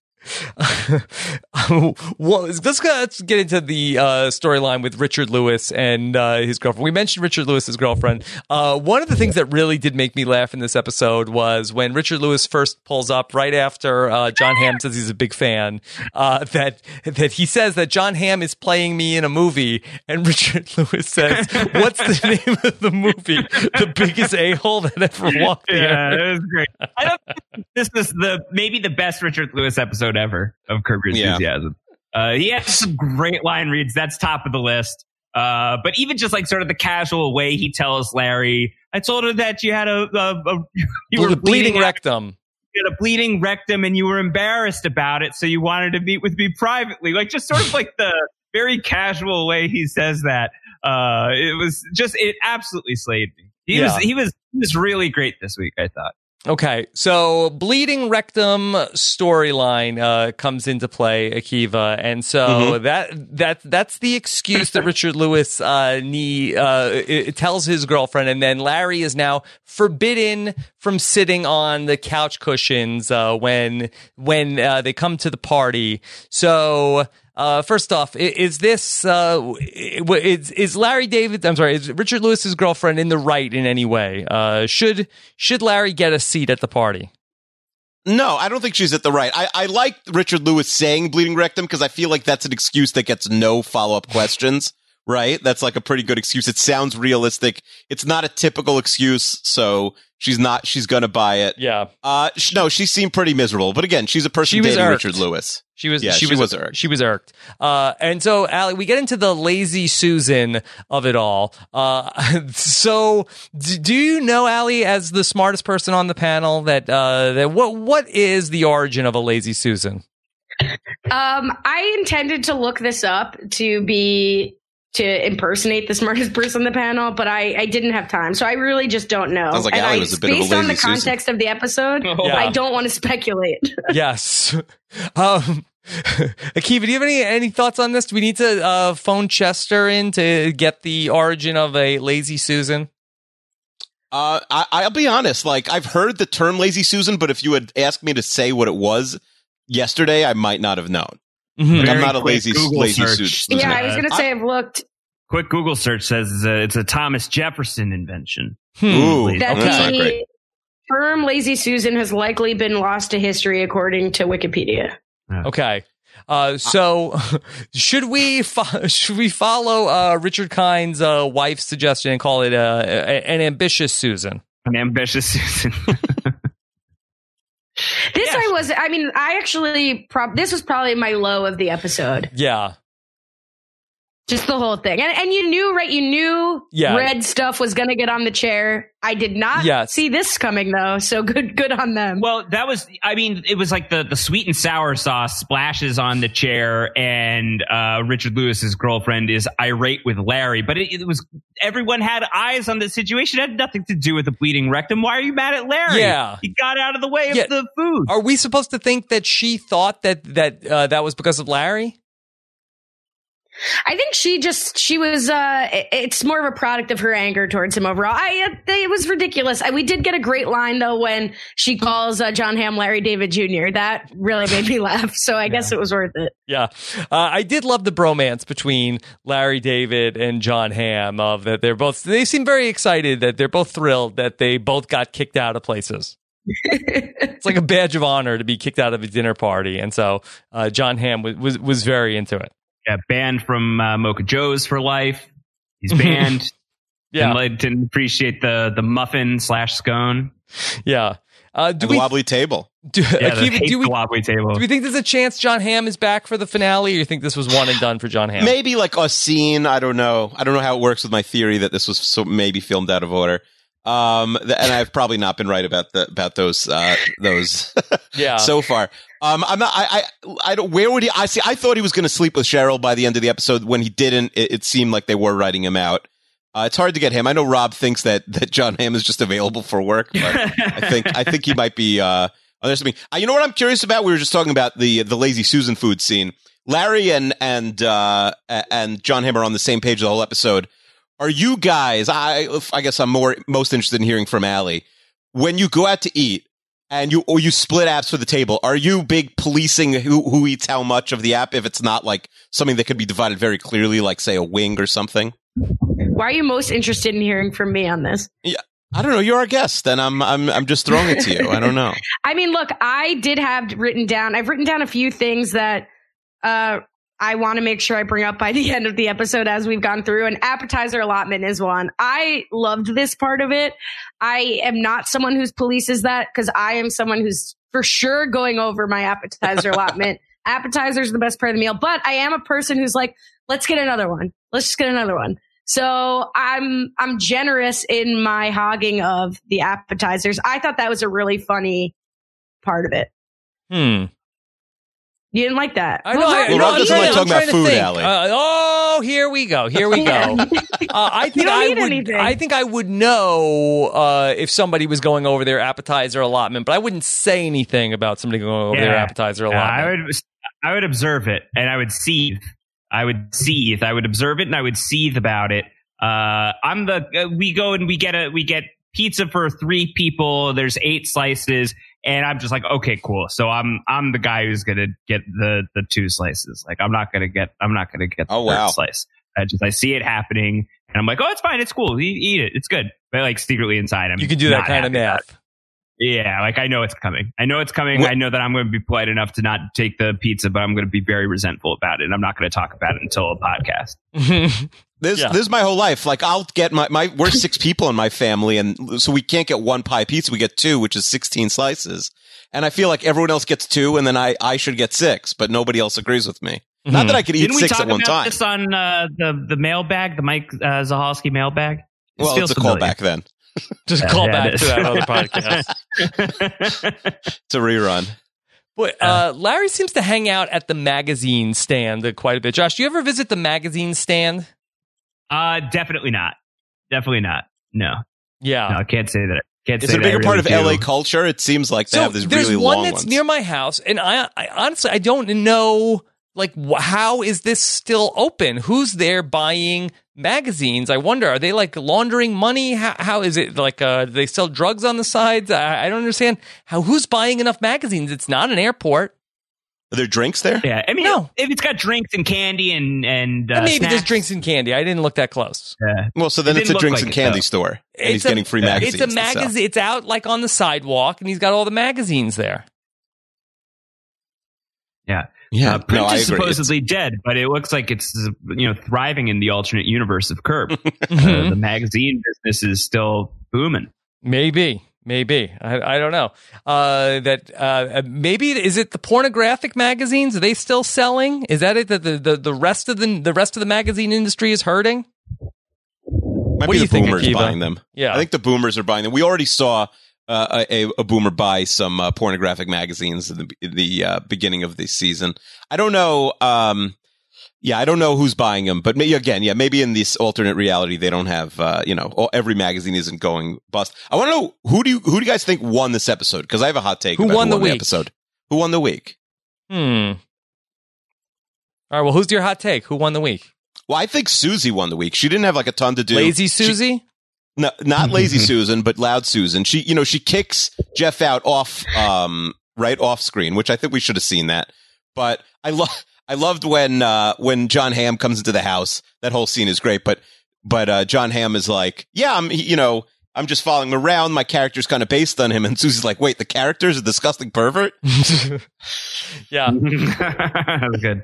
well, let's, let's get into the uh, storyline with Richard Lewis and uh, his girlfriend. We mentioned Richard Lewis's girlfriend. Uh, one of the things that really did make me laugh in this episode was when Richard Lewis first pulls up right after uh, Jon Hamm says he's a big fan. Uh, that that he says that Jon Hamm is playing me in a movie, and Richard Lewis says, "What's the name of the movie? The biggest a hole that ever walked." Yeah, it was great. I don't. This is the maybe the best Richard Lewis episode ever of Curb Your Yeah. Enthusiasm. Uh, he has some great line reads. That's top of the list. Uh, but even just like sort of the casual way he tells Larry, I told her that you had a, a, a you were bleeding, bleeding, rectum. you had a bleeding rectum and you were embarrassed about it, so you wanted to meet with me privately. Like just sort of like the very casual way he says that. Uh, it was just it absolutely slayed me. He Yeah. was he was he was really great this week. I thought. Okay, so bleeding rectum storyline uh, comes into play, Akiva, and so Mhm. that that that's the excuse that Richard Lewis uh, nee, uh, tells his girlfriend, and then Larry is now forbidden from sitting on the couch cushions uh, when when uh, they come to the party. So. Uh, first off, is this uh, is is Larry David? I'm sorry, is Richard Lewis's girlfriend in the right in any way? Uh, should should Larry get a seat at the party? No, I don't think she's at the right. I, I like Richard Lewis saying bleeding rectum because I feel like that's an excuse that gets no follow up questions. Right? That's like a pretty good excuse. It sounds realistic. It's not a typical excuse, so she's not. She's gonna buy it. Yeah, Uh, sh- no, she seemed pretty miserable. But again, she's a person She was dating irked. Richard Lewis. she was. Yeah, she, she was. was irked. She was irked. Uh, and so, Ali, we get into the lazy Susan of it all. Uh, so, d- do you know Ali as the smartest person on the panel that uh, that what what is the origin of a lazy Susan? Um, I intended to look this up to be to impersonate the smartest person on the panel, but I, I didn't have time, so I really just don't know. Sounds like and Allie I, was a bit of a based on the lazy Susan. context of the episode, Yeah. I don't want to speculate. yes. Um, Akiva, do you have any any thoughts on this? Do we need to uh, phone Chester in to get the origin of a lazy Susan? Uh, I, I'll be honest. Like I've heard the term lazy Susan, but if you had asked me to say what it was yesterday, I might not have known. Mhm. Like, I'm not a lazy Google lazy search. Susan. yeah, I was gonna say I've looked Quick Google search says uh, it's a Thomas Jefferson invention. Hmm. Ooh, that okay, that's not the great. term "lazy Susan" has likely been lost to history, according to Wikipedia. Okay. Uh, so should we fo- should we follow uh, Richard Kind's uh, wife's suggestion and call it uh, a- an ambitious Susan? An ambitious Susan. This Yeah. I was. I mean, I actually. Prob- this was probably my low of the episode. Yeah. Just the whole thing, and and you knew, right? You knew Yeah. red stuff was going to get on the chair. I did not Yes. see this coming though, so good, good on them. well, that was, I mean, it was like the, the sweet and sour sauce splashes on the chair, and uh, Richard Lewis's girlfriend is irate with Larry. But it, it was, everyone had eyes on the situation. It had nothing to do with the bleeding rectum. Why are you mad at Larry? Yeah. He got out of the way of the food. Are we supposed to think that she thought that that uh, that was because of Larry? I think she just she was. uh It's more of a product of her anger towards him overall. I uh, it was ridiculous. I, we did get a great line though when she calls uh, Jon Hamm Larry David Jr. That really made me laugh. So I guess it was worth it. Yeah, uh, I did love the bromance between Larry David and Jon Hamm. Of that, they're both they seem very excited that they're both thrilled that they both got kicked out of places. It's like a badge of honor to be kicked out of a dinner party, and so uh, Jon Hamm was, was was very into it. Yeah, banned from uh, Mocha Joe's for life. He's banned. Yeah, Didn't, like, didn't appreciate the the muffin slash scone. yeah. Uh, do And the we wobbly table. do, Yeah, the Akiva, do we wobbly table. do we think there's a chance Jon Hamm is back for the finale, or you think this was one and done for Jon Hamm? Maybe like a scene. I don't know. I don't know how it works with my theory that this was so maybe filmed out of order. Um, and I've probably not been right about the about those uh those Yeah. so far. Um, I'm not. I I I don't. Where would he? I see. I thought he was going to sleep with Cheryl by the end of the episode. When he didn't, it, it seemed like they were writing him out. Uh, it's hard to get him. I know Rob thinks that that Jon Hamm is just available for work, but I think I think he might be uh underestimating. Uh, you know what I'm curious about? We were just talking about the the lazy Susan food scene. Larry and and uh and Jon Hamm are on the same page the whole episode. Are you guys? I I guess I'm more most interested in hearing from Allie. When you go out to eat, and you or you split apps for the table. Are you big policing who who eats how much of the app if it's not like something that could be divided very clearly, like say a wing or something? Why are you most interested in hearing from me on this? Yeah. I don't know. You're our guest, and I'm I'm I'm just throwing it to you. I don't know. I mean, look, I did have written down. I've written down a few things that uh, I want to make sure I bring up by the end of the episode as we've gone through. And appetizer allotment is one. I loved this part of it. I am not someone who's polices that because I am someone who's for sure going over my appetizer allotment. Appetizer is the best part of the meal, but I am a person who's like, let's get another one. Let's just get another one. So I'm I'm generous in my hogging of the appetizers. I thought that was a really funny part of it. Hmm. You didn't like that. I know. I, Well, no, Rob I'm doesn't trying like to- talking I'm about trying to food, think. Allie. Uh, oh, here we go. Here we go. Uh, I think don't I need would. anything. I think I would know uh, if somebody was going over their appetizer allotment, but I wouldn't say anything about somebody going over their Yeah. appetizer Yeah, I allotment. would I would observe it and I would seethe. I would seethe. I would observe it and I would seethe about it. Uh, I'm the uh, we go and we get a we get pizza for three people. There's eight slices, and I'm just like, okay, cool. So I'm I'm the guy who's gonna get the the two slices. Like I'm not gonna get I'm not gonna get the Oh, third wow. slice. I just I see it happening, and I'm like, oh, it's fine, it's cool. Eat, eat it, it's good. But like secretly inside, I'm you can do that kind of math. it. Yeah, like I know it's coming. I know it's coming. What- I know that I'm going to be polite enough to not take the pizza, but I'm going to be very resentful about it. And I'm not going to talk about it until a podcast. This Yeah. this is my whole life. Like I'll get my my we're six people in my family, and so we can't get one pie pizza. We get two, which is sixteen slices. And I feel like everyone else gets two, and then I I should get six, but nobody else agrees with me. Not that I could eat Didn't we six talk at one about time. this on uh, the the mailbag, the Mike uh, Zahalski mailbag? It Well, it's a familiar. callback then. Just call yeah, back to that other podcast. It's a rerun. But uh, Larry seems to hang out at the magazine stand quite a bit. Josh, do you ever visit the magazine stand? uh, definitely not. Definitely not. No, Yeah. no, I can't say that. Can't Is say it a that I bigger part of really LA culture? It seems like they so have these there's one that's ones. near my house, and I, I honestly I don't know like wh- how is this still open? Who's there buying magazines? I wonder. Are they like laundering money? How, how is it like? Uh, do they sell drugs on the sides? I, I don't understand how. Who's buying enough magazines? It's not an airport. Are there drinks there? Yeah, I mean, No. if it's got drinks and candy and and uh, And maybe there's drinks and candy. I didn't look that close. Yeah. Well, so then It it's a drinks like and candy though. store, and he's It's a- getting free magazines. It's a magazine. It's out like on the sidewalk, and he's got all the magazines there. Yeah. Yeah, Uh, print no, I is agree. supposedly dead, but it looks like it's you know thriving in the alternate universe of Curb. Uh, the magazine business is still booming. Maybe, maybe I, I don't know. Uh, that uh, maybe is it the pornographic magazines? Are they still selling? Is that it? That the, the the rest of the the rest of the magazine industry is hurting? Might What be do you the think, boomers Akiva? buying them. Yeah, I think the boomers are buying them. We already saw uh, a, a boomer buy some uh, pornographic magazines in the, in the uh, beginning of the season. I don't know. Um, yeah, I don't know who's buying them, but maybe again, yeah, maybe in this alternate reality they don't have. Uh, you know, all, every magazine isn't going bust. I want to know who do you who do you guys think won this episode? Because I have a hot take. Who about won the who week? episode? Who won the week? Hmm. All right. Well, who's your hot take? Who won the week? Well, I think Susie won the week. She didn't have like a ton to do. Lazy She- Susie. No, not lazy Susan, but loud Susan. She, you know, she kicks Jeff out off, um, right off screen, which I think we should have seen that. But I love, I loved when, uh, when Jon Hamm comes into the house. That whole scene is great. But, but, uh, Jon Hamm is like, yeah, I'm, you know, I'm just following him around. My character's kind of based on him. And Susie's like, wait, the character's a disgusting pervert? yeah, that was good.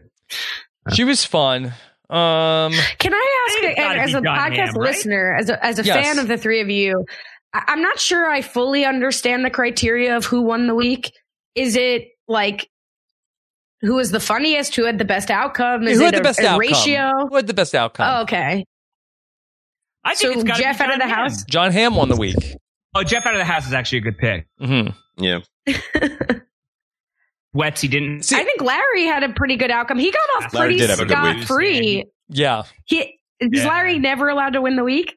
she was fun. Um. Can I ask, It's as a Jon podcast Hamm, right? listener, as a, as a Yes. fan of the three of you, I, I'm not sure I fully understand the criteria of who won the week. Is it like who was the funniest? Who had the best outcome? Is who it had the a, best a outcome? ratio? Who had the best outcome? Oh, okay. I think So it's Jeff out of the Hamm. house? Jon Hamm won the week. Oh, Jeff out of the house is actually a good pick. hmm Yeah. Wetsy didn't. See, I think Larry had a pretty good outcome. He got off Larry pretty did have a good week. scot free. yeah. He is Yeah. Larry never allowed to win the week?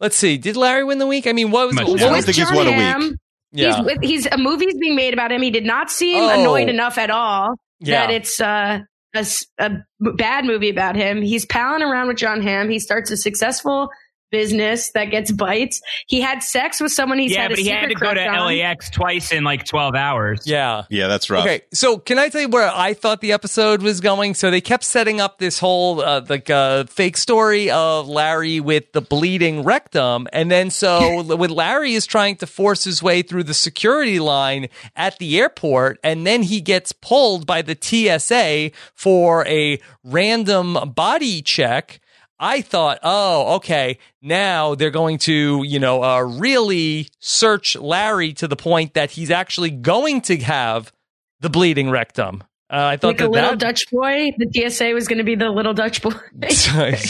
Let's see. Did Larry win the week? I mean, what was? Much what I don't was- think he's won a week. Yeah. He's with he's a movie's being made about him. He did not seem Oh. annoyed enough at all yeah. that it's uh, a, s- a b- bad movie about him. He's palling around with Jon Hamm. He starts a successful business that gets bites. He had sex with someone he's yeah, had a but he had secret to go to on. LAX twice in like 12 hours. Yeah. Yeah, that's rough. Okay, so can I tell you where I thought the episode was going? So they kept setting up this whole uh, like uh, fake story of Larry with the bleeding rectum, and then so when Larry is trying to force his way through the security line at the airport, and then he gets pulled by the TSA for a random body check. I thought, oh, okay, now they're going to, you know, uh, really search Larry to the point that he's actually going to have the bleeding rectum. Uh, I thought like a that little that, Dutch boy. The TSA was going to be the little Dutch boy.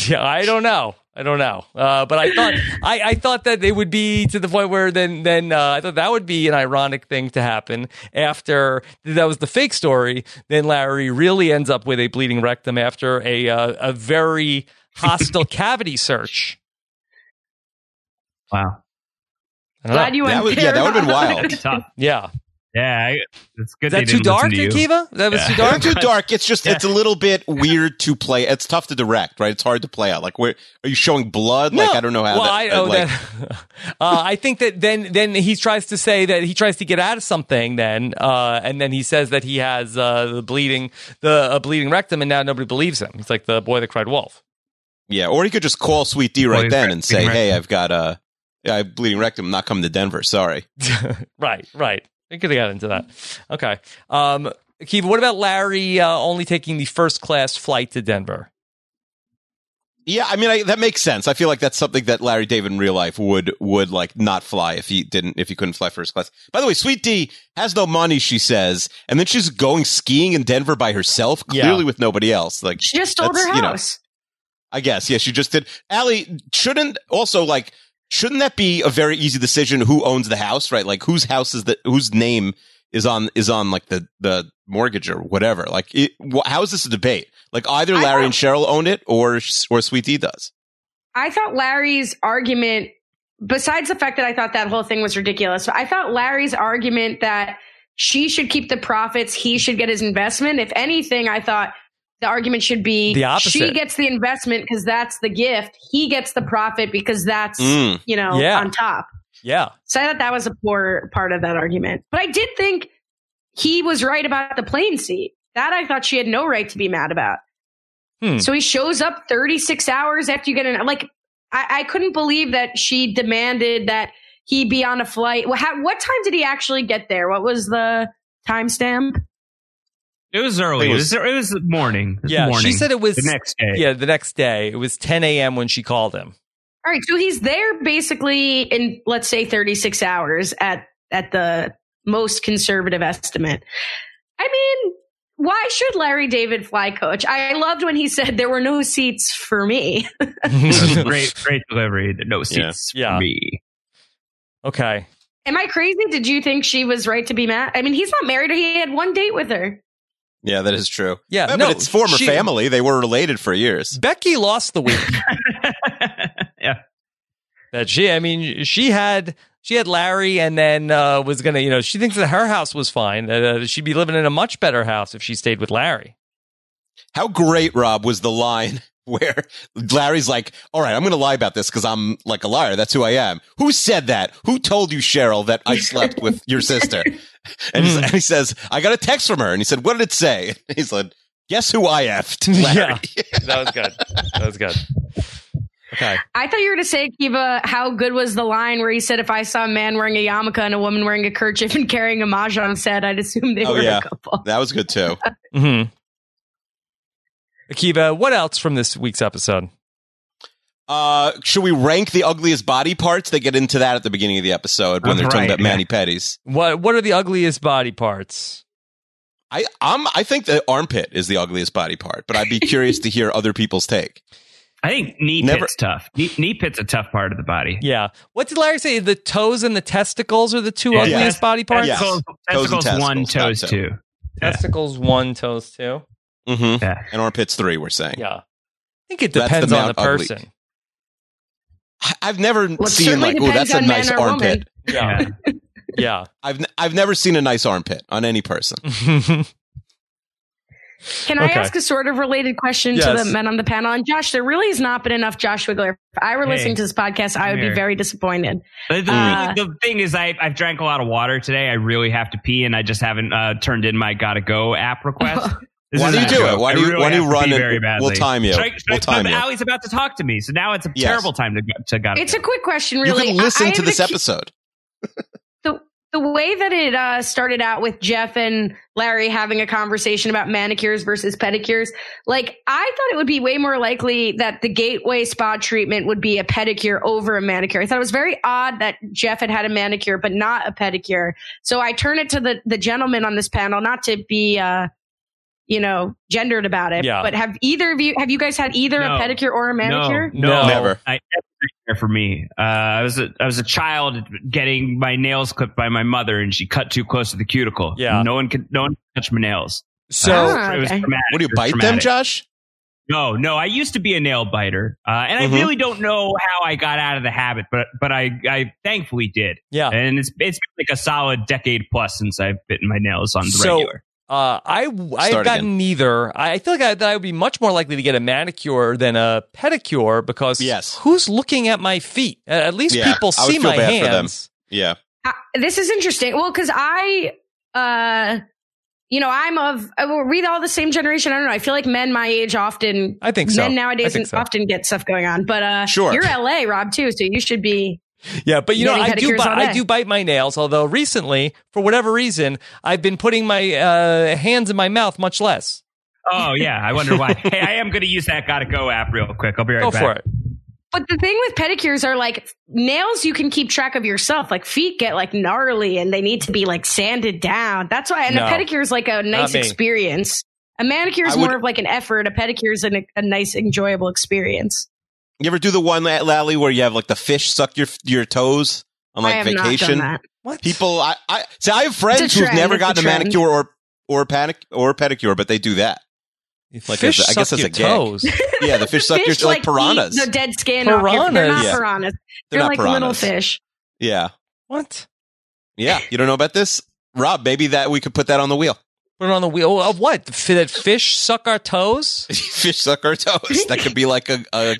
yeah, I don't know. I don't know. Uh, but I thought I, I thought that it would be to the point where then then uh, I thought that would be an ironic thing to happen after that was the fake story. Then Larry really ends up with a bleeding rectum after a uh, a very hostile cavity search. Wow. I don't know. Glad you went That was- yeah, that would've been wild. Tough. yeah. Yeah, I, it's good Is that too dark, listen to. Akiva? That was Yeah. too dark. Not too dark. It's just it's a little bit weird to play. It's tough to direct, right? It's hard to play out. Like, where are you showing blood? Like, I don't know how. Well, that, I, oh, like, that, uh, I think that then then he tries to say that he tries to get out of something. Then uh, and then he says that he has uh, the bleeding the a bleeding rectum, and now nobody believes him. He's like the boy that cried wolf. Yeah, or he could just call Sweet Dee right he's then and say, "Hey, rectum. I've got a yeah, I have bleeding rectum. I'm not coming to Denver. Sorry." right, right. We could have got into that. Okay. Um, Akiva, what about Larry uh, only taking the first class flight to Denver? Yeah, I mean I, that makes sense. I feel like that's something that Larry David in real life would would like not fly if he didn't if he couldn't fly first class. By the way, Sweet Dee has no money, she says, and then she's going skiing in Denver by herself, Yeah. clearly with nobody else. Like She just sold That's, her you know, house. I guess. Yes, you just did. Allie, shouldn't also like shouldn't that be a very easy decision who owns the house, right? Like whose house is the whose name is on is on like the the mortgage or whatever. Like it, wh- how is this a debate? Like either Larry and Cheryl own it or or Sweet Dee does. I thought Larry's argument, besides the fact that I thought that whole thing was ridiculous, I thought Larry's argument that she should keep the profits, he should get his investment. If anything, I thought the argument should be The opposite. she gets the investment because that's the gift, he gets the profit because that's, Mm. you know, Yeah. on top. Yeah. So I thought that was a poor part of that argument. But I did think he was right about the plane seat. That I thought she had no right to be mad about. Hmm. So he shows up 36 hours after you get in. Like, I, I couldn't believe that she demanded that he be on a flight. Well, how, what time did he actually get there? What was the timestamp? It was early. It It was- was, it was morning. It was Yeah. morning. She said it was the next day. Yeah, the next day. It was 10 a.m. when she called him. All right. So he's there basically in, let's say, 36 hours at, at the most conservative estimate. I mean, why should Larry David fly coach? I loved when he said there were no seats for me. It was great, great delivery. No seats Yeah. for me. okay. Am I crazy? Did you think she was right to be mad? I mean, he's not married. He had one date with her. Yeah, that is true. Yeah, Yeah, no, but it's former she- family. They were related for years. Becky lost the week. yeah. that she, I mean, she had she had Larry, and then uh, was gonna, you know, she thinks that her house was fine. Uh, she'd be living in a much better house if she stayed with Larry. How great, Rob, was the line where Larry's like, all right, I'm going to lie about this because I'm like a liar. That's who I am. Who said that? Who told you, Cheryl, that I slept with your sister? And, he's, Hmm. and he says, I got a text from her. And he said, what did it say? He said, guess who I effed? Larry. That was good. That was good. Okay. I thought you were going to say, Kiva, how good was the line where he said, if I saw a man wearing a yarmulke and a woman wearing a kerchief and carrying a mahjong set, I'd assume they Oh, were yeah. a couple. that was good too. hmm Akiva, what else from this week's episode? Uh, should we rank the ugliest body parts? They get into that at the beginning of the episode when That's they're talking about yeah. mani-pedis. What What are the ugliest body parts? I, I'm, I think the armpit is the ugliest body part, but I'd be curious to hear other people's take. I think knee Never- pit's tough. Knee, knee pit's a tough part of the body. Yeah. What did Larry say? The toes and the testicles are the two Yeah. ugliest Yeah. body parts. Yes. Testicles, Toes testicles one, testicles, toes not two. Yeah. Testicles one, toes two. Mm-hmm. Yeah. And armpits three, we're saying. Yeah. I think it That's the depends on the Mount Ugly. person. I- I've never Well, seen like, oh, that's a nice armpit. Yeah. Yeah. Yeah. I've n- I've never seen a nice armpit on any person. Can I Okay. ask a sort of related question to the men on the panel? And Josh, there really has not been enough Josh Wigler. If I were Hey, listening to this podcast, I would come be very disappointed. The, the- Uh, the thing is, I, I've drank a lot of water today. I really have to pee, and I just haven't uh, turned in my gotta go app request. This Why do you a do it? Why do you- really why do you run pee and very we'll time you. Should I- should We'll time but you. Allie's about to talk to me, so now it's a Yes. terrible time to to gotta. It's a quick question, You really. can listen I- I to have this episode. the the way that it uh, started out with Jeff and Larry having a conversation about manicures versus pedicures, like I thought it would be way more likely that the gateway spa treatment would be a pedicure over a manicure. I thought it was very odd that Jeff had had a manicure but not a pedicure. So I turn it to the the gentleman on this panel, not to be. Uh, you know, gendered about it. Yeah. But have either of you have you guys had either No. a pedicure or a manicure? No, No. Never. I never for me. Uh, I was a I was a child getting my nails clipped by my mother, and she cut too close to the cuticle. Yeah. no one could no one could touch my nails. So Ah. it was okay. traumatic. What do you It was bite them. Josh? No, no. I used to be a nail biter, uh, and I Mhm. really don't know how I got out of the habit, but but I I thankfully did, yeah. and it's it's been like a solid decade plus since I've bitten my nails on the So- regular. Uh, I I've Start gotten neither. I feel like I, that I would be much more likely to get a manicure than a pedicure because Yes. who's looking at my feet? At least Yeah, people I see feel my bad for them. hands. Yeah. Uh, this is interesting. Well, because I, uh, you know, I'm of uh, we're all the same generation. I don't know. I feel like men my age often, I think so. men nowadays think so. often get stuff going on. But uh, Sure. you're LA, Rob, too, so you should be. Yeah, but you know, I do pedicures bite, I do bite my nails. Although recently, for whatever reason, I've been putting my uh, hands in my mouth much less. Oh yeah, I wonder why. hey, I am going to use that gotta go app real quick. I'll be right Go back. for it. But the thing with pedicures are like nails, you can keep track of yourself. Like feet get like gnarly and they need to be like sanded down. That's why. And No. a pedicure is like a nice experience. A manicure is I would- more of like an effort. A pedicure is an, a nice, enjoyable experience. You ever do the one, Lally, where you have like the fish suck your your toes on like I have vacation? not done that. What People, I, I see. I have friends who've never it's gotten a, trend. manicure or or panic or pedicure, but they do that. It's like fish as a- I guess suck that's your a gag. toes. Yeah, the fish suck your Fish, like piranhas. eat the dead skin. Off your, they're not Yeah. piranhas. They're They're, not like little fish. Yeah, what? yeah. You don't know about this, Rob? Maybe that we could put that on the wheel. Put it on the wheel of what? That fish suck our toes? fish suck our toes. That could be like a, a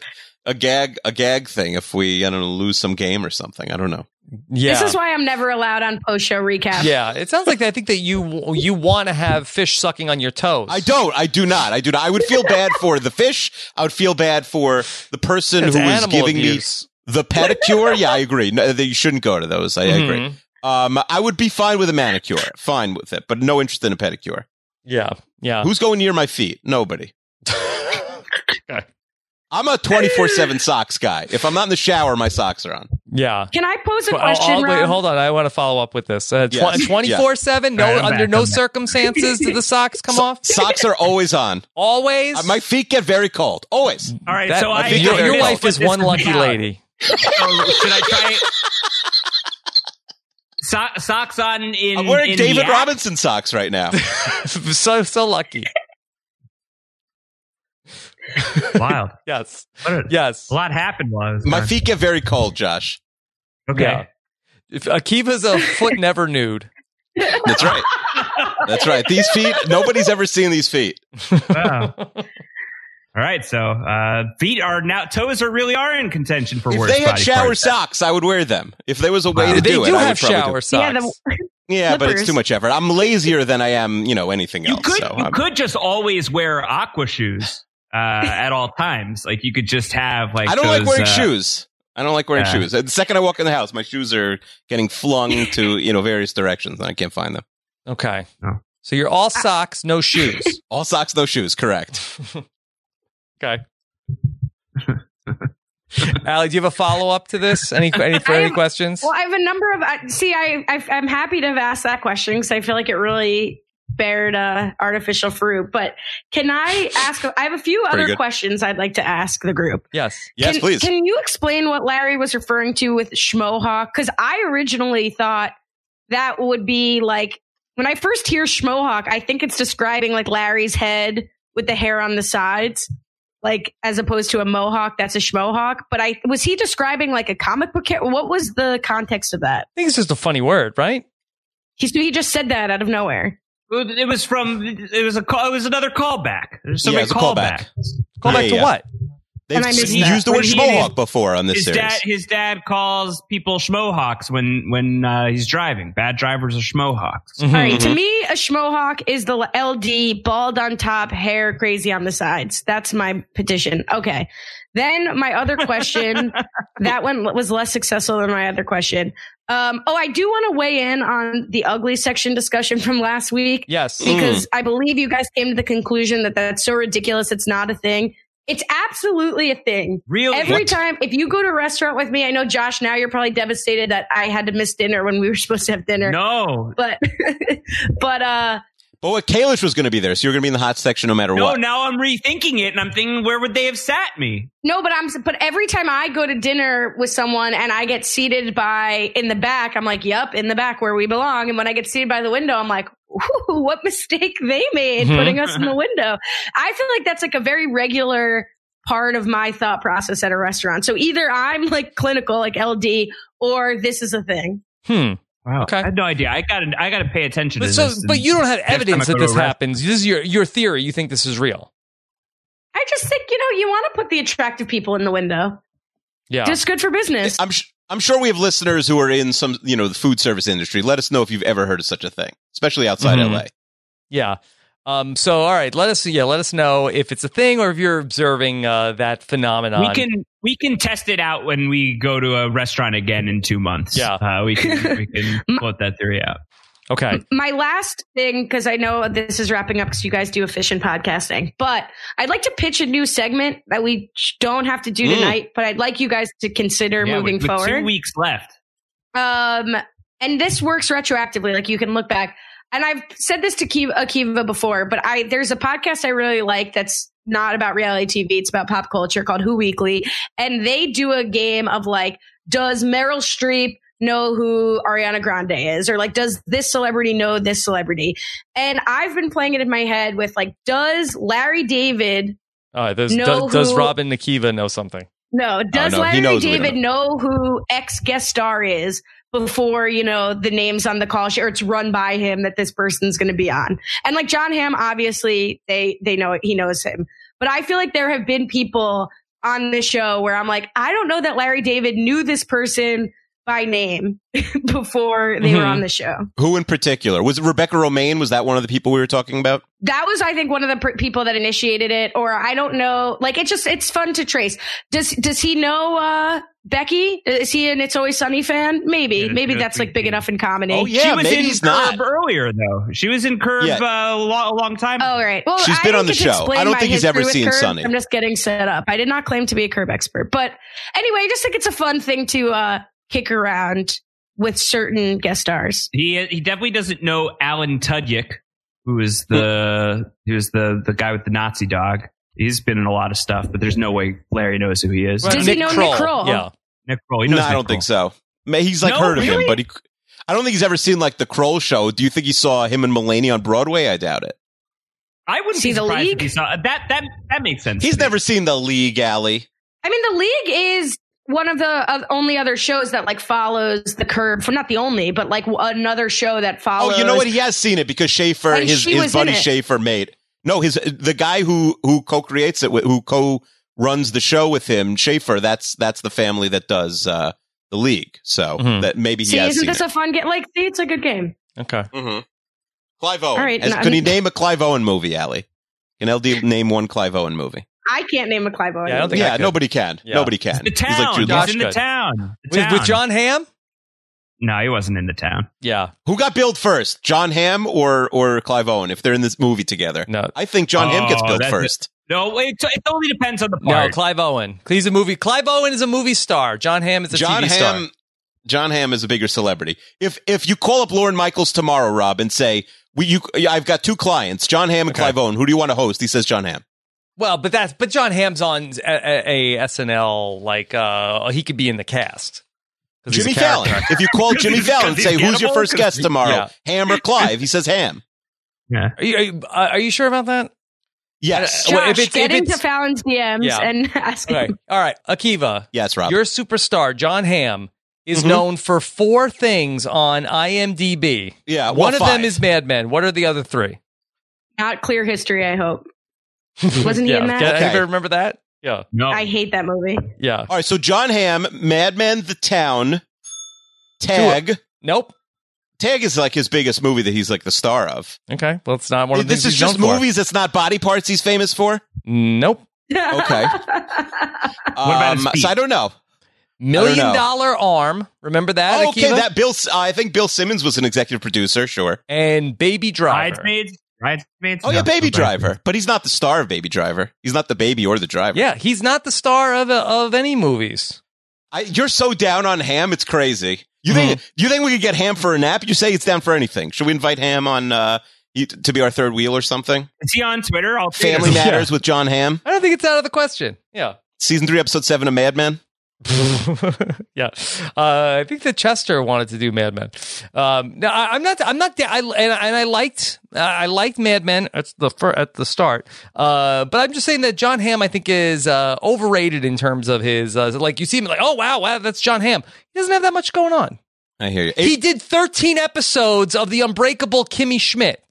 a gag a gag thing if we I don't know lose some game or something. I don't know. Yeah. This is why I'm never allowed on post show recap. yeah, it sounds like I think that you you want to have fish sucking on your toes. I don't. I do not. I do not. I would feel bad for the fish. I would feel bad for the person It's who was giving abuse. me the pedicure. Yeah, I agree. No, you shouldn't go to those. I agree. Mhm. Um, I would be fine with a manicure, fine with it, but no interest in a pedicure. Yeah, yeah. Who's going near my feet? Nobody. Okay. I'm a 24 seven socks guy. If I'm not in the shower, my socks are on. yeah. Can I pose a question, I'll- wait, hold on. I want to follow up with this. Uh, Yes. Twenty four seven. No, All right, I'm under no circumstances do the socks come So- off. Socks are always on. Always. Uh, My feet get very cold. Always. All right, That- so I, think your, you're your very wife is one lucky lady. So should I try it? So- socks on in. I'm wearing in David app? Robinson socks right now. so so lucky. Wild. Yes. A, Yes. a lot happened while I was My gone. feet get very cold, Josh. Okay. Yeah. If Akiva's a foot never nude. That's right. That's right. These feet, nobody's ever seen these feet. Wow. All right, so uh, feet are now toes are really are in contention for If worst they had body shower parts. socks, I would wear them. If there was a way Wow. to they do do it, I have would probably shower do socks. Yeah, the, Yeah, but it's too much effort. I'm lazier than I am, you know, anything You else. could so you I'm- could just always wear aqua shoes uh, at all times. Like you could just have like I don't like wearing uh, shoes. I don't like wearing Yeah. shoes. The second I walk in the house, my shoes are getting flung to you know various directions, and I can't find them. Okay. So you're all socks, no shoes. All socks, no shoes. Correct. Okay. Allie, do you have a follow up to this? Any any, for I any have- questions? well, I have a number of. I see, I, I I'm happy to have asked that question because I feel like it really bared uh, artificial fruit. But can I ask? I have a few Pretty other good. questions I'd like to ask the group. Yes. Yes, can, please. Can you explain what Larry was referring to with schmohawk? Because I originally thought that would be like when I first hear schmohawk, I think it's describing like Larry's head with the hair on the sides, like as opposed to a mohawk. That's a schmohawk. But I was he describing like a comic book? Char- what was the context of that? I think it's just a funny word, right? He he just said that out of nowhere. It was from. It was a call. It was another callback. There's so Yeah, many it's a callback. callbacks. Call back Yeah, to yeah. what? They've And I missed used the word When schmohawk before on this His series. dad. His dad calls people schmohawks when when uh, he's driving. Bad drivers are schmohawks. Mhm. All right, to me, a schmohawk is the LD, bald on top, hair crazy on the sides. That's my petition. Okay. Then my other question, that one was less successful than my other question. Um, oh, I do want to weigh in on the ugly section discussion from last week Yes. because I believe you guys came to the conclusion that that's so ridiculous it's not a thing. It's absolutely a thing. Really? Every What? time, if you go to a restaurant with me, I know Josh. Now you're probably devastated that I had to miss dinner when we were supposed to have dinner. No. But, but uh, but what Kalish was going to be there, so you're going to be in the hot section no matter No, what. No, now I'm rethinking it and I'm thinking, where would they have sat me? no, but I'm. But every time I go to dinner with someone and I get seated by in the back, I'm like, "Yup, in the back where we belong." And when I get seated by the window, I'm like, Ooh, "What mistake they made Mhm. putting us in the window?" I feel like that's like a very regular part of my thought process at a restaurant. So either I'm like clinical, like LD, or this is a thing. Hmm. Wow. Okay. I had no idea. I got to I got to pay attention But to so, this. but you don't have evidence that this rest- happens. This is your your theory. You think this is real? I just think you know you want to put the attractive people in the window. Yeah. Just good for business. I'm sh- I'm sure we have listeners who are in some, you know, the food service industry. Let us know if you've ever heard of such a thing, especially outside Mhm. LA. Yeah. Um, so, all right, let us yeah, let us know if it's a thing or if you're observing uh, that phenomenon. we can we can test it out when we go to a restaurant again in two months. Yeah. uh, we can we can float that theory out. okay. My last thing, because I know this is wrapping up because you guys do efficient podcasting, but I'd like to pitch a new segment that we don't have to do Mm. tonight, but I'd like you guys to consider Yeah, moving with, with forward. two weeks left. Um, and this works retroactively. Like you can look back. And I've said this to Kiva, Akiva before, but I there's a podcast I really like that's not about reality TV. It's about pop culture called Who Weekly, and they do a game of like, does Meryl Streep know who Ariana Grande is, or like, does this celebrity know this celebrity? And I've been playing it in my head with like, does Larry David All right. Does, Know does, does Robin Nikiva know something? No, does no, Larry David don't. know who ex guest star is before you know the names on the call sheet or it's run by him that this person's going to be on? And like Jon Hamm, obviously they they know he knows him, but I feel like there have been people on the show where I'm like, I don't know that Larry David knew this person by name before they were Mhm. on the show. Who in particular? Was it Rebecca Romijn? Was that one of the people we were talking about? That was, I think, one of the pr- people that initiated it, or I don't know. Like, it's just, it's fun to trace. Does, does he know, uh, Becky? Is he an It's Always Sunny fan? Maybe, Yeah, maybe yeah, that's like big maybe. enough in comedy. Oh, yeah. she was maybe in he's Curb not. earlier though. She was in Curb Yeah. uh, a, lo- a long time. Oh, right. Well, She's I been on the show. I don't think he's ever seen Curb. Sunny. I'm just getting set up. I did not claim to be a Curb expert, but anyway, I just think it's a fun thing to uh, kick around with certain guest stars. He he definitely doesn't know Alan Tudyk, who is the who is the the guy with the Nazi dog. He's been in a lot of stuff, but there's no way Larry knows who he is. Does he know Nick Kroll? Yeah. Nick Kroll. He No, knows I don't think so. Ma- He's like No, heard of really? him, but he. I don't think he's ever seen like the Kroll show. Do you think he saw him and Mulaney on Broadway? I doubt it. I wouldn't See be the surprised League? if he saw that. That that makes sense. He's to me. never seen the League, Alley. I mean, the league is one of the uh, only other shows that like follows the curb. For not the only, but like another show that follows. Oh, you know what? He has seen it because Schaffer, And his his buddy it. Schaffer made. No, his the guy who who co-creates it, with, who co-runs the show with him, Schaffer. That's that's the family that does uh, the League. So Mhm. that maybe he See, has isn't seen this it. a fun game? Like, see, it's a good game. Okay. mm-hmm. Clive Owen. All right, As- no, could he I'm- name a Clive Owen movie, Allie? Can LD name one Clive Owen movie? I can't name a Clive Owen. Yeah, I don't think I Yeah, nobody can. Yeah. Nobody can. the He's town. like Jude He's, Law. Josh in the town. The With, town. with Jon Hamm? No, he wasn't in the town. Yeah. Who got billed first, Jon Hamm or or Clive Owen? If they're in this movie together, No. I think Jon Hamm gets Oh, billed that's first. No, it, it only depends on the part. No. Clive Owen. He's a movie. Clive Owen is a movie star. Jon Hamm is a Jon TV Hamm. star. Jon Hamm is a bigger celebrity. If if you call up Lorne Michaels tomorrow, Rob, and say, "We you, I've got two clients, Jon Hamm and Okay. Clive Owen. Who do you want to host?" He says Jon Hamm. Well, but that's but Jon Hamm's on a, a, a SNL. Like uh, he could be in the cast. 'Cause he's a Jimmy Fallon. If you call Jimmy Fallon and say, he's "Who's your first guest tomorrow?" yeah. Hamm or Clive? He says Hamm. Yeah. Are you, are you, uh, are you sure about that? Yes. Uh, well, if it's- get if into it's- Fallon's DMs Yeah. and ask Okay. him. All right. Akiva, Yes, Rob. your superstar, Jon Hamm, is Mhm. known for four things on IMDb. Yeah, One well, of them is Mad Men. What are the other three? Not clear history, I hope. Wasn't he yeah. in that? Okay. Anybody remember that? Yeah. No. I hate that movie. Yeah. All right, so Jon Hamm, Mad Men, The Town, Tag. Nope. Tag is like his biggest movie that he's like the star of. Okay. Well, it's not one of the this is just known for. movies that's not body parts he's famous for. Nope. Okay. What about his Um, so I don't know. Million know. dollar arm. Remember that? Oh, okay, Akiva? that Bill. Uh, I think Bill Simmons was an executive producer. Sure. and Baby Driver. Bridesmaids. Bridesmaids. Oh yeah, Baby. Driver, but he's not the star of Baby Driver. He's not the baby or the driver. Yeah, he's not the star of of any movies. I, you're so down on Hamm, it's crazy. You think Mm-hmm. you think we could get Hamm for a nap? You say it's down for anything. Should we invite Hamm on uh, to be our third wheel or something? Is he on Twitter? I'll Family Yeah. Matters with Jon Hamm, I don't think it's out of the question. Yeah. season three, episode seven of Mad Men. yeah, uh, I think that Chester wanted to do Mad Men. Um, no, I, I'm not. I'm not. I, and, and I liked. I liked Mad Men at the fir- at the start. Uh, but I'm just saying that Jon Hamm, I think, is uh, overrated in terms of his. Uh, like you see him, like, oh wow, wow, that's Jon Hamm. He doesn't have that much going on. I hear you. He did 13 episodes of the Unbreakable Kimmy Schmidt.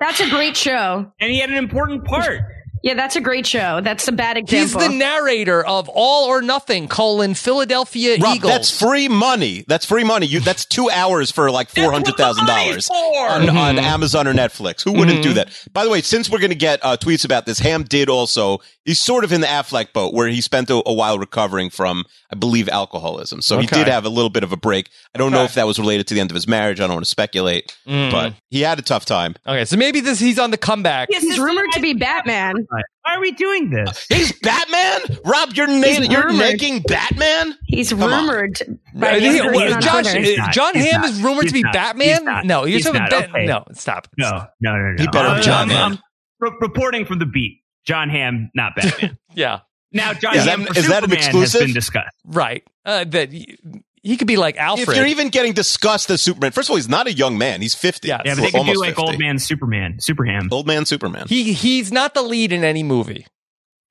That's a great show. And he had an important part. Yeah, that's a great show. That's a bad example. He's the narrator of All or Nothing: colon Philadelphia Rob, Eagles. that's free money. That's free money. You that's two hours for like four hundred thousand dollars on, Mm-hmm. on Amazon or Netflix. Who wouldn't do that? By the way, since we're going to get uh, tweets about this, Hamm did also. He's sort of in the Affleck boat where he spent a, a while recovering from, I believe, alcoholism. So he did have a little bit of a break. I don't know if that was related to the end of his marriage. I don't want to speculate, Mm. but he had a tough time. okay, so maybe this he's on the comeback. Yes, He's rumored to be Batman. Why are we doing this? He's Batman. Rob, you're na- you're rumored. making Batman. He's on. rumored by Uh, the he- well, on Josh, Twitter. Uh, not. Jon He's Hamm not. is rumored He's to be not. Batman. He's not. No, you're He's talking not. about Okay. no. Stop. No, no, no, no. He better Uh, be Jon I'm- Hamm. I'm re- reporting from the beat. Jon Hamm, not Batman. Yeah, now, Jon Is that- Hamm for is that an Superman has exclusive? been discussed. right. Uh, that he, he could be like If Alfred. you're even getting discussed as Superman, first of all, he's not a young man. He's fifty. Yes. Yeah, but Or they could do like 50. old man Superman, Superham. Old man Superman. he he's not the lead in any movie.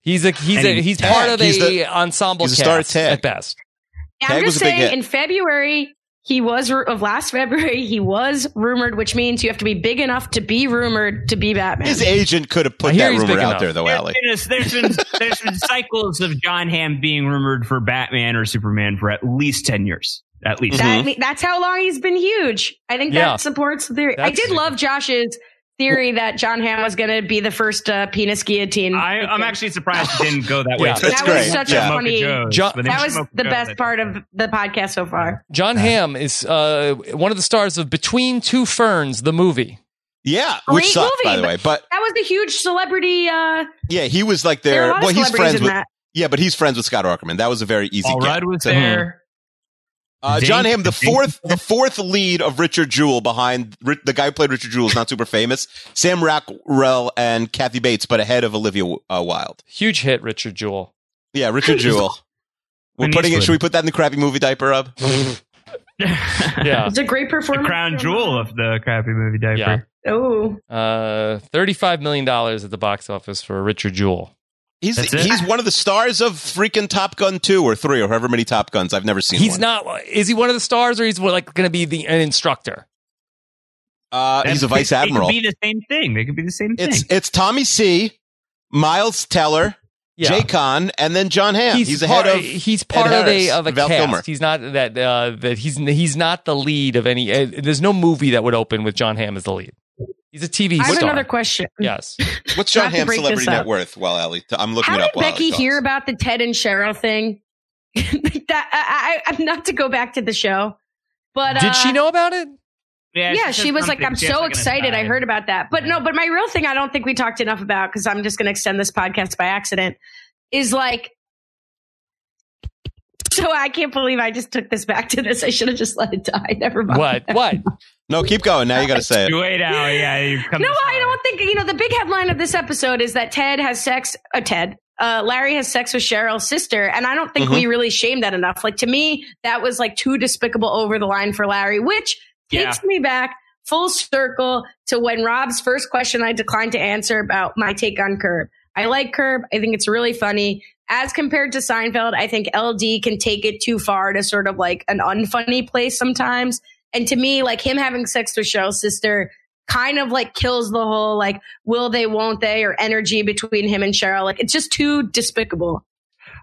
He's a he's Any- a he's Tag. part of He's a the- ensemble he's a star cast Tag. at best. Yeah, I'm Tag just was a big saying, in February, he was of last February. He was rumored, which means you have to be big enough to be rumored to be Batman. His agent could have put that rumor out enough. there, though, There's Allie. been, there's been there's been cycles of Jon Hamm being rumored for Batman or Superman for at least ten years. At least. Mm-hmm. That's how long he's been huge. I think Yeah. that supports the theory. I That's- did love Josh's theory that Jon Hamm was going to be the first uh, penis guillotine. I, I'm actually surprised it didn't go that way. Yeah. That's that great. was such Yeah. a funny. Joe's, John- That was Smoke the Joe, best part of the podcast so far. Jon Hamm is uh, one of the stars of Between Two Ferns, the movie. Yeah, Great which sucked, movie, by the way. But That was a huge celebrity. Uh, yeah, he was like there are a there. lot Well, he's friends with. that. Yeah, but he's friends with Scott Aukerman. That was a very easy Paul get. Rudd was to- there. Uh, Jon Hamm, the fourth, the fourth lead of Richard Jewell behind the guy who played Richard Jewell is not super famous. Sam Rockwell and Kathy Bates, but ahead of Olivia uh, Wilde. Huge hit, Richard Jewell. Yeah, Richard Jewell. We're Clint putting it. Should we put that in the crappy movie diaper up? Yeah. It's a great performance. the performance. crown jewel of the crappy movie diaper. Yeah. Oh, Uh, $35 million at the box office for Richard Jewell. He's That's it? he's one of the stars of freaking Top Gun two or three or however many Top Guns I've never seen. He's one. not, is he one of the stars or he's like going to be the an instructor? Uh, he's a vice They admiral. could be the same thing. They could be the same thing. It's it's Tommy C, Miles Teller, Yeah. Jay Kahn, and then Jon Hamm. He's, part, ahead of he's part of Harris, a of a Val cast. Kilmer. He's not that uh, that he's he's not the lead of any. Uh, there's no movie that would open with Jon Hamm as the lead. He's a TV I have another question. Yes. what's Jon Not Hamm's celebrity net worth? Well, Ali, I'm looking How it did up. while Becky Allie hear talks. about the Ted and Cheryl thing? that I, I, I, not to go back to the show, but Did uh, she know about it? Yeah, said she was like, "I'm so like, an excited! I heard about that." But no, but my real thing, I don't think we talked enough about because I'm just going to extend this podcast by accident. Is like, so I can't believe I just took this back to this. I should have just let it die. Never mind. What? What? No, keep going. Now you got to say it. Wait out. Yeah, you come No, I far. don't think you know. The big headline of this episode is that Ted has sex. Uh, Ted, uh, Larry has sex with Cheryl's sister, and I don't think Mm-hmm. we really shamed that enough. Like to me, that was like too despicable over the line for Larry, which takes me back full circle to when Rob's first question I declined to answer about my take on Curb. I like Curb. I think it's really funny. as compared to Seinfeld, I think LD can take it too far to sort of like an unfunny place sometimes. And to me, like him having sex with Cheryl's sister kind of like kills the whole like will they, won't they, or energy between him and Cheryl. Like it's just too despicable.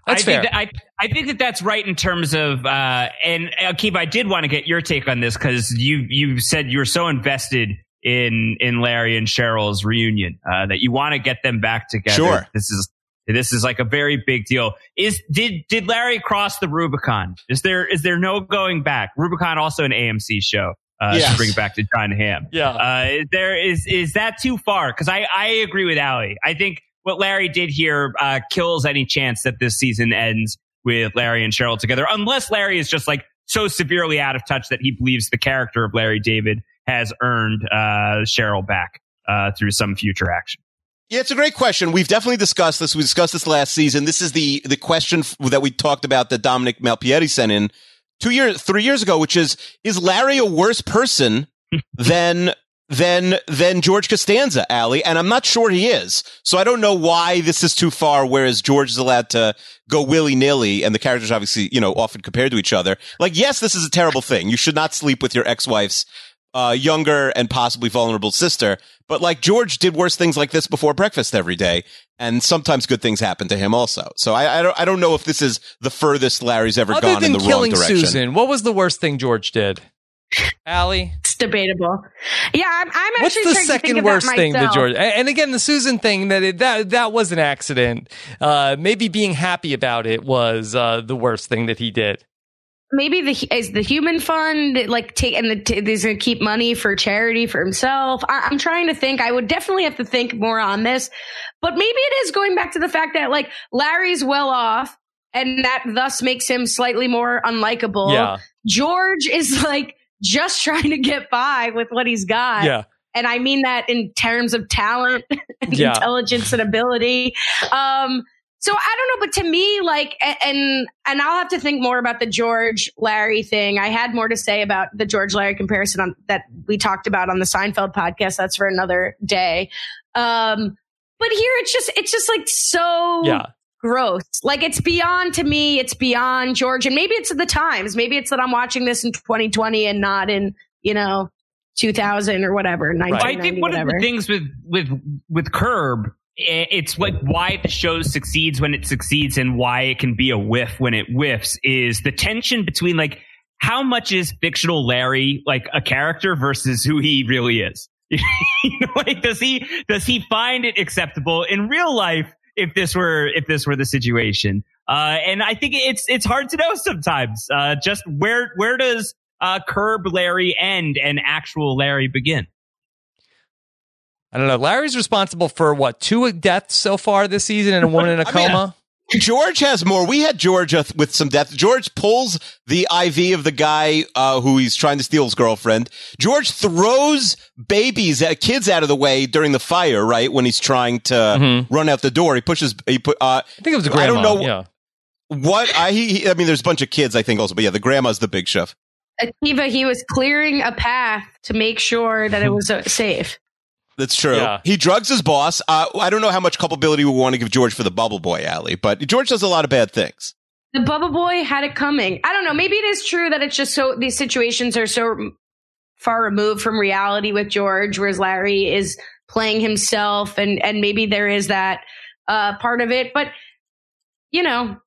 That's I fair. Think that, I, I think that that's right in terms of, uh, and Keith, I did want to get your take on this because you, you said you were so invested in, in Larry and Cheryl's reunion, uh, that you want to get them back together. Sure. This is, this is like a very big deal. Is, did, did Larry cross the Rubicon? Is there, is there no going back? Rubicon also an AMC show. Uh, Yes. to bring it back to Jon Hamm. Yeah. Uh, is there is is that too far? Because I I agree with Allie. I think what Larry did here uh, kills any chance that this season ends with Larry and Cheryl together, unless Larry is just like so severely out of touch that he believes the character of Larry David has earned uh, Cheryl back uh, through some future action. Yeah, it's a great question. We've definitely discussed this. We discussed this last season. This is the the question that we talked about that Dominic Malpietti sent in two years, three years ago, which is: Is Larry a worse person than than than George Costanza, Ali? And I'm not sure he is. So I don't know why this is too far. Whereas George is allowed to go willy nilly, and the characters obviously, you know, often compared to each other. Like, yes, this is a terrible thing. You should not sleep with your ex wife's uh, younger and possibly vulnerable sister. But like George did worse things like this before breakfast every day, and sometimes good things happen to him also. So I, I don't I don't know if this is the furthest Larry's ever Other gone in than the wrong direction. Susan, what was the worst thing George did? Allie, It's debatable. Yeah, I'm, I'm what's actually the trying to think second about worst thing that. George? And and again, the Susan thing that it, that that was an accident. Uh, maybe being happy about it was uh, the worst thing that he did. Maybe the is the human fund like take and the, t- he's going to keep money for charity for himself. I, I'm trying to think. I would definitely have to think more on this, but maybe it is going back to the fact that like Larry's well off, and that thus makes him slightly more unlikable. Yeah, George is like just trying to get by with what he's got. yeah. and I mean that in terms of talent and Yeah. intelligence and ability. Um, so I don't know, but to me, like, and and I'll have to think more about the George Larry thing. I had more to say about the George Larry comparison on, that we talked about on the Seinfeld podcast. That's for another day. Um, but here it's just it's just like so Yeah. gross. Like it's beyond to me, it's beyond George. And maybe it's the times. Maybe it's that I'm watching this in 2020 and not in, you know, 2000 or whatever. Well, 1990, I think one whatever. of the things with with with Curb, i- it's like why the show succeeds when it succeeds and why it can be a whiff when it whiffs is the tension between like how much is fictional Larry like a character versus who he really is. you know, like does he does he find it acceptable in real life if this were if this were the situation? Uh, and I think it's it's hard to know sometimes. Uh, just where where does uh, Curb Larry end and actual Larry begin? I don't know. Larry's responsible for what two deaths so far this season, and a woman in a I mean, coma. George has more. We had George with some death. George pulls the IV of the guy uh, who he's trying to steal his girlfriend. George throws babies, uh, kids out of the way during the fire. Right when he's trying to Mhm. run out the door, he pushes. He put. Uh, I think it was a grandma. I don't know- Yeah. what I he, he- I mean, there's a bunch of kids. I think also, but yeah, the grandma's the big chef. Akiva, he was clearing a path to make sure that it was uh, safe. That's true. Yeah. He drugs his boss. Uh, I don't know how much culpability we want to give George for the bubble boy alley, but George does a lot of bad things. The bubble Boy had it coming. I don't know. Maybe it is true that it's just so these situations are so far removed from reality with George, whereas Larry is playing himself, and and maybe there is that uh, part of it. But you know,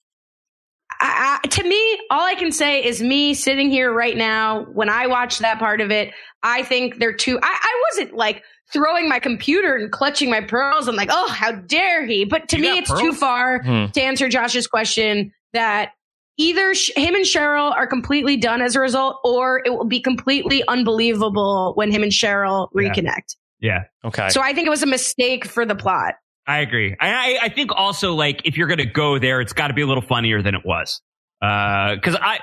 I, I, to me, all I can say is me sitting here right now. When I watch that part of it, I think they're too. I, I wasn't like throwing my computer and clutching my pearls. I'm like, oh, how dare he? But to You me, got it's too far Hmm. to answer Josh's question that either sh- him and Cheryl are completely done as a result, or it will be completely unbelievable when him and Cheryl reconnect. Yeah. Okay. So I think it was a mistake for the plot. I agree. I, I, I think also like if you're going to go there, it's got to be a little funnier than it was. Uh because I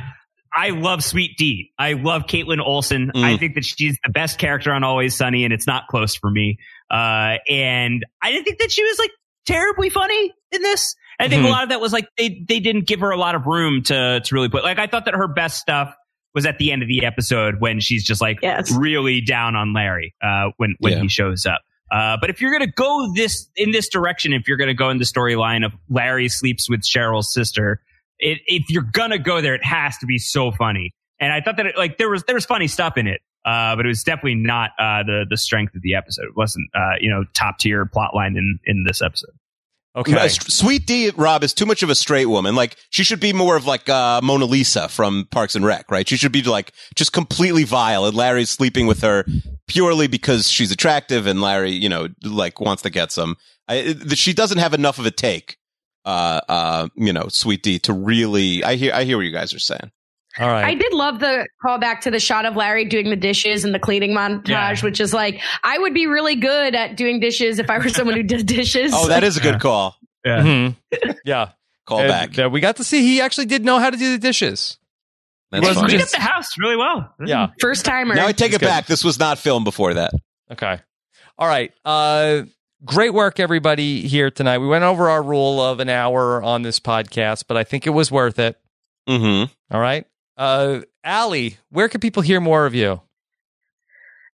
I love Sweet Dee. I love Kaitlin Olson. Mm. I think that she's the best character on Always Sunny, and it's not close for me. Uh, and I didn't think that she was like terribly funny in this. I think Mhm. a lot of that was like they they didn't give her a lot of room to to really put. Like I thought that her best stuff was at the end of the episode when she's just like Yes. really down on Larry uh, when when Yeah. he shows up. Uh, but if you're going to go this in this direction, if you're going to go in the storyline of Larry sleeps with Cheryl's sister, it, if you're going to go there, it has to be so funny. And I thought that it, like there was there was funny stuff in it, uh, but it was definitely not uh, the the strength of the episode. It wasn't uh, you know top tier plot line in in this episode. Okay. Uh, Sweet Dee, Rob, is too much of a straight woman. Like, she should be more of like uh, Mona Lisa from Parks and Rec, right? She should be like just completely vile, and Larry's sleeping with her purely because she's attractive, and Larry, you know, like wants to get some. I, it- she doesn't have enough of a take, uh, uh, you know, Sweet Dee, to really. I hear, I hear what you guys are saying. All right. I did love the callback to the shot of Larry doing the dishes and the cleaning montage, Yeah. which is like, I would be really good at doing dishes if I were someone who did dishes. Oh, that is a good Yeah. call. Mhm. Yeah. Call And, back. uh, we got to see he actually did know how to do the dishes. That's wasn't. Cleaned up the house really well. Yeah. First timer. Now I take That's it good. back. This was not filmed before that. Okay. All right. Uh, great work, everybody, here tonight. We went over our rule of an hour on this podcast, but I think it was worth it. Mm-hmm. All right. Uh, Allie, where can people hear more of you?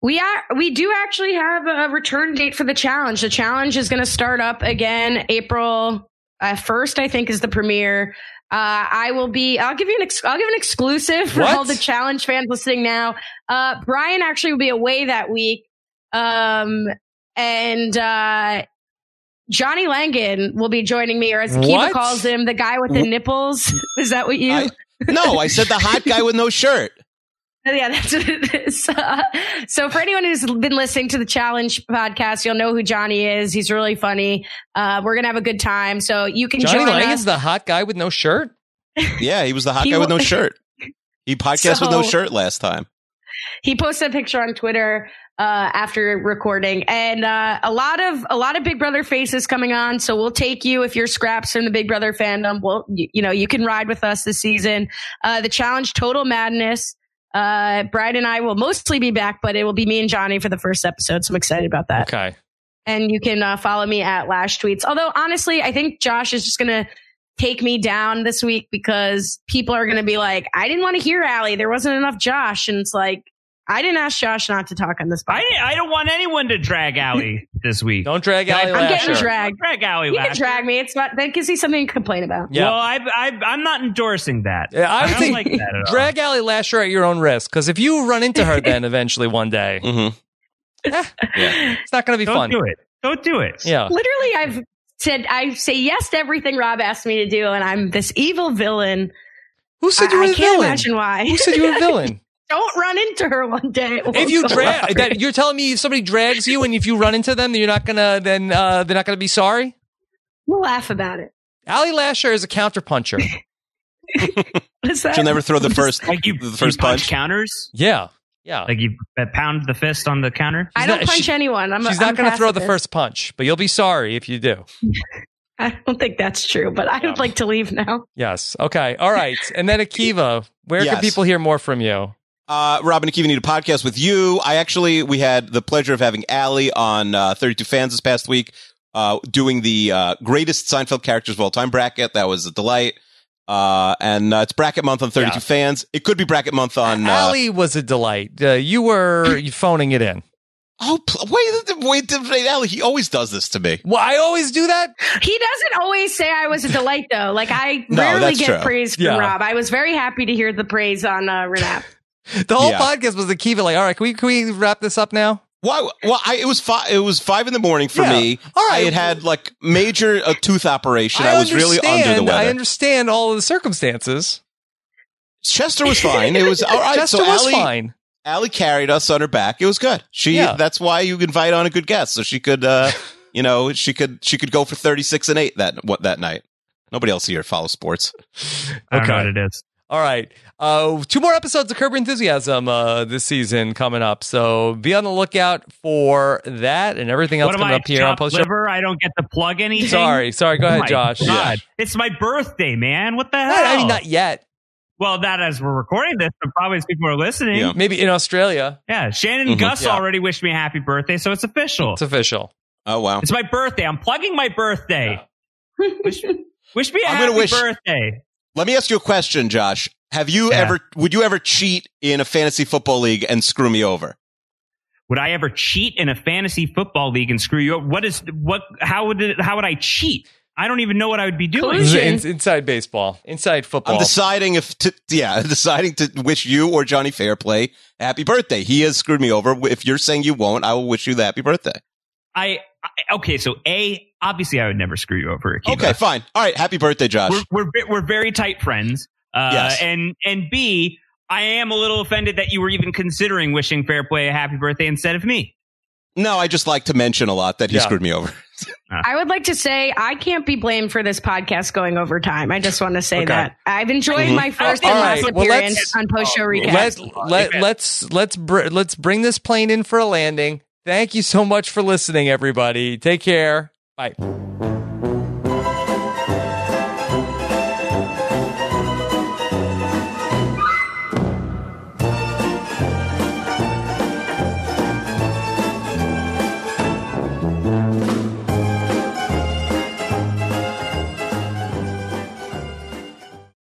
We are we do actually have a return date for the challenge. The challenge is going to start up again April uh, first. I think is the premiere. Uh, I will be. I'll give you an. Ex- I'll give an exclusive for What? all the challenge fans listening now. Uh, Brian actually will be away that week, um, and uh, Johnny Langan will be joining me, or as Akiva What? calls him, the guy with the nipples. Is that what you? I- No, I said the hot guy with no shirt. Yeah, that's what it is. Uh, so for anyone who's been listening to the challenge podcast, you'll know who Johnny is. He's really funny. Uh, we're gonna have a good time. So you can Johnny join Langan's us. the hot guy with no shirt. Yeah, he was the hot guy with no shirt. He podcast with no shirt last time. He posted a picture on Twitter uh, after recording, and uh, a lot of a lot of Big Brother faces coming on. So we'll take you if you're scraps from the Big Brother fandom. Well, you, you know you can ride with us this season. Uh, the challenge, Total Madness. Uh, Brad and I will mostly be back, but it will be me and Johnny for the first episode. So I'm excited about that. Okay. and you can uh, follow me at Lash Tweets. Although honestly, I think Josh is just gonna take me down this week because people are gonna be like, "I didn't want to hear Allie. There wasn't enough Josh," and it's like, I didn't ask Josh not to talk on this. I, podcast. I don't want anyone to drag Allie this week. Don't drag Allie I'm getting Lasher. dragged. Drag Allie You can drag me. It's not that gives you something to complain about. Yeah. Well, I, I, I'm not endorsing that. Yeah, I would don't think like that at all. drag Allie Lasher at your own risk because if you run into her then eventually one day, Mm-hmm. it's not going to be Don't fun. do it. Don't do it. Yeah. Literally, I've said I say yes to everything Rob asked me to do, and I'm this evil villain. Who said you were I a can't imagine why. Who said you were a villain? Don't run into her one day. If you drag that, you're telling me if somebody drags you and if you run into them, you're not gonna then uh, they're not gonna be sorry. we'll laugh about it. Allie Lasher is a counterpuncher. What is that? She'll never throw the first Like you, the you first punch punch. counters. Yeah, yeah. Like you uh, pound the fist on the counter. I don't not- punch she- anyone. I'm, She's I'm not going to throw the first punch, but you'll be sorry if you do. I don't think that's true, but I Yeah. would like to leave now. Yes. Okay. All right. And then Akiva, where can people hear more from you? Uh, Robin and Akiva need a podcast with you. I actually we had the pleasure of having Allie on uh, 32 Fans this past week, uh, doing the uh, greatest Seinfeld characters of all time bracket. That was a delight. Uh, and uh, it's bracket month on 32 Yeah. Fans. It could be bracket month on. Uh, Allie was a delight. Uh, you were phoning it in. oh, pl- wait, wait, wait, Allie. He always does this to me. Well, I always do that. He doesn't always say I was a delight, though. Like I No, rarely get true. praise from Yeah. Rob. I was very happy to hear the praise on uh, Renap. The whole Yeah. podcast was Akiva. Like, all right, can we can we wrap this up now? Why? Well, I, it was five. It was five in the morning for Yeah. me. All right. I had had like major a tooth operation. I, I was really under the understand- I understand all of the circumstances. Chester was fine. It was all right. Chester so was Allie, fine. Allie carried us on her back. It was good. She. Yeah. That's why you invite on a good guest, so she could, uh, you know, she could she could go for thirty six and eight that what that night. Nobody else here follows sports. I don't know Okay. what it is. All right. Uh, two more episodes of Curb Enthusiasm uh, this season coming up. So be on the lookout for that and everything else What am coming I? up here on chopped post show. liver? I don't get to plug anything. Sorry, sorry. Go Oh ahead, Josh. God, it's my birthday, man. What the hell? I mean, not yet. well, not as we're recording this, but probably as people are listening. Yeah. Yeah, Maybe in Australia. Yeah. Shannon Mhm. and Gus Yeah. already wished me a happy birthday, so it's official. It's official. Oh wow. It's my birthday. I'm plugging my birthday. Wish, wish me a I'm happy wish- birthday. Let me ask you a question, Josh. Have you Yeah. ever? Would you ever cheat in a fantasy football league and screw me over? Would I ever cheat in a fantasy football league and screw you up? What is what? How would it, how would I cheat? I don't even know what I would be doing. This is Collusion. in- inside baseball, inside football. I'm deciding if to yeah, deciding to wish you or Johnny Fairplay happy birthday. He has screwed me over. If you're saying you won't, I will wish you the happy birthday. I, I okay. So a obviously I would never screw you over. Akiva. Okay, fine. All right, happy birthday, Josh. we're we're we're very tight friends. Uh, Yes. And and B, I am a little offended that you were even considering wishing Fair Play a happy birthday instead of me. no, I just like to mention a lot that he Yeah. screwed me over. I would like to say I can't be blamed for this podcast going over time. I just want to say Okay. that I've enjoyed Mhm. my first and last well, appearance let's- on post show recap. let, let, let's let's br- let's bring this plane in for a landing. Thank you so much for listening, everybody. Take care. Bye.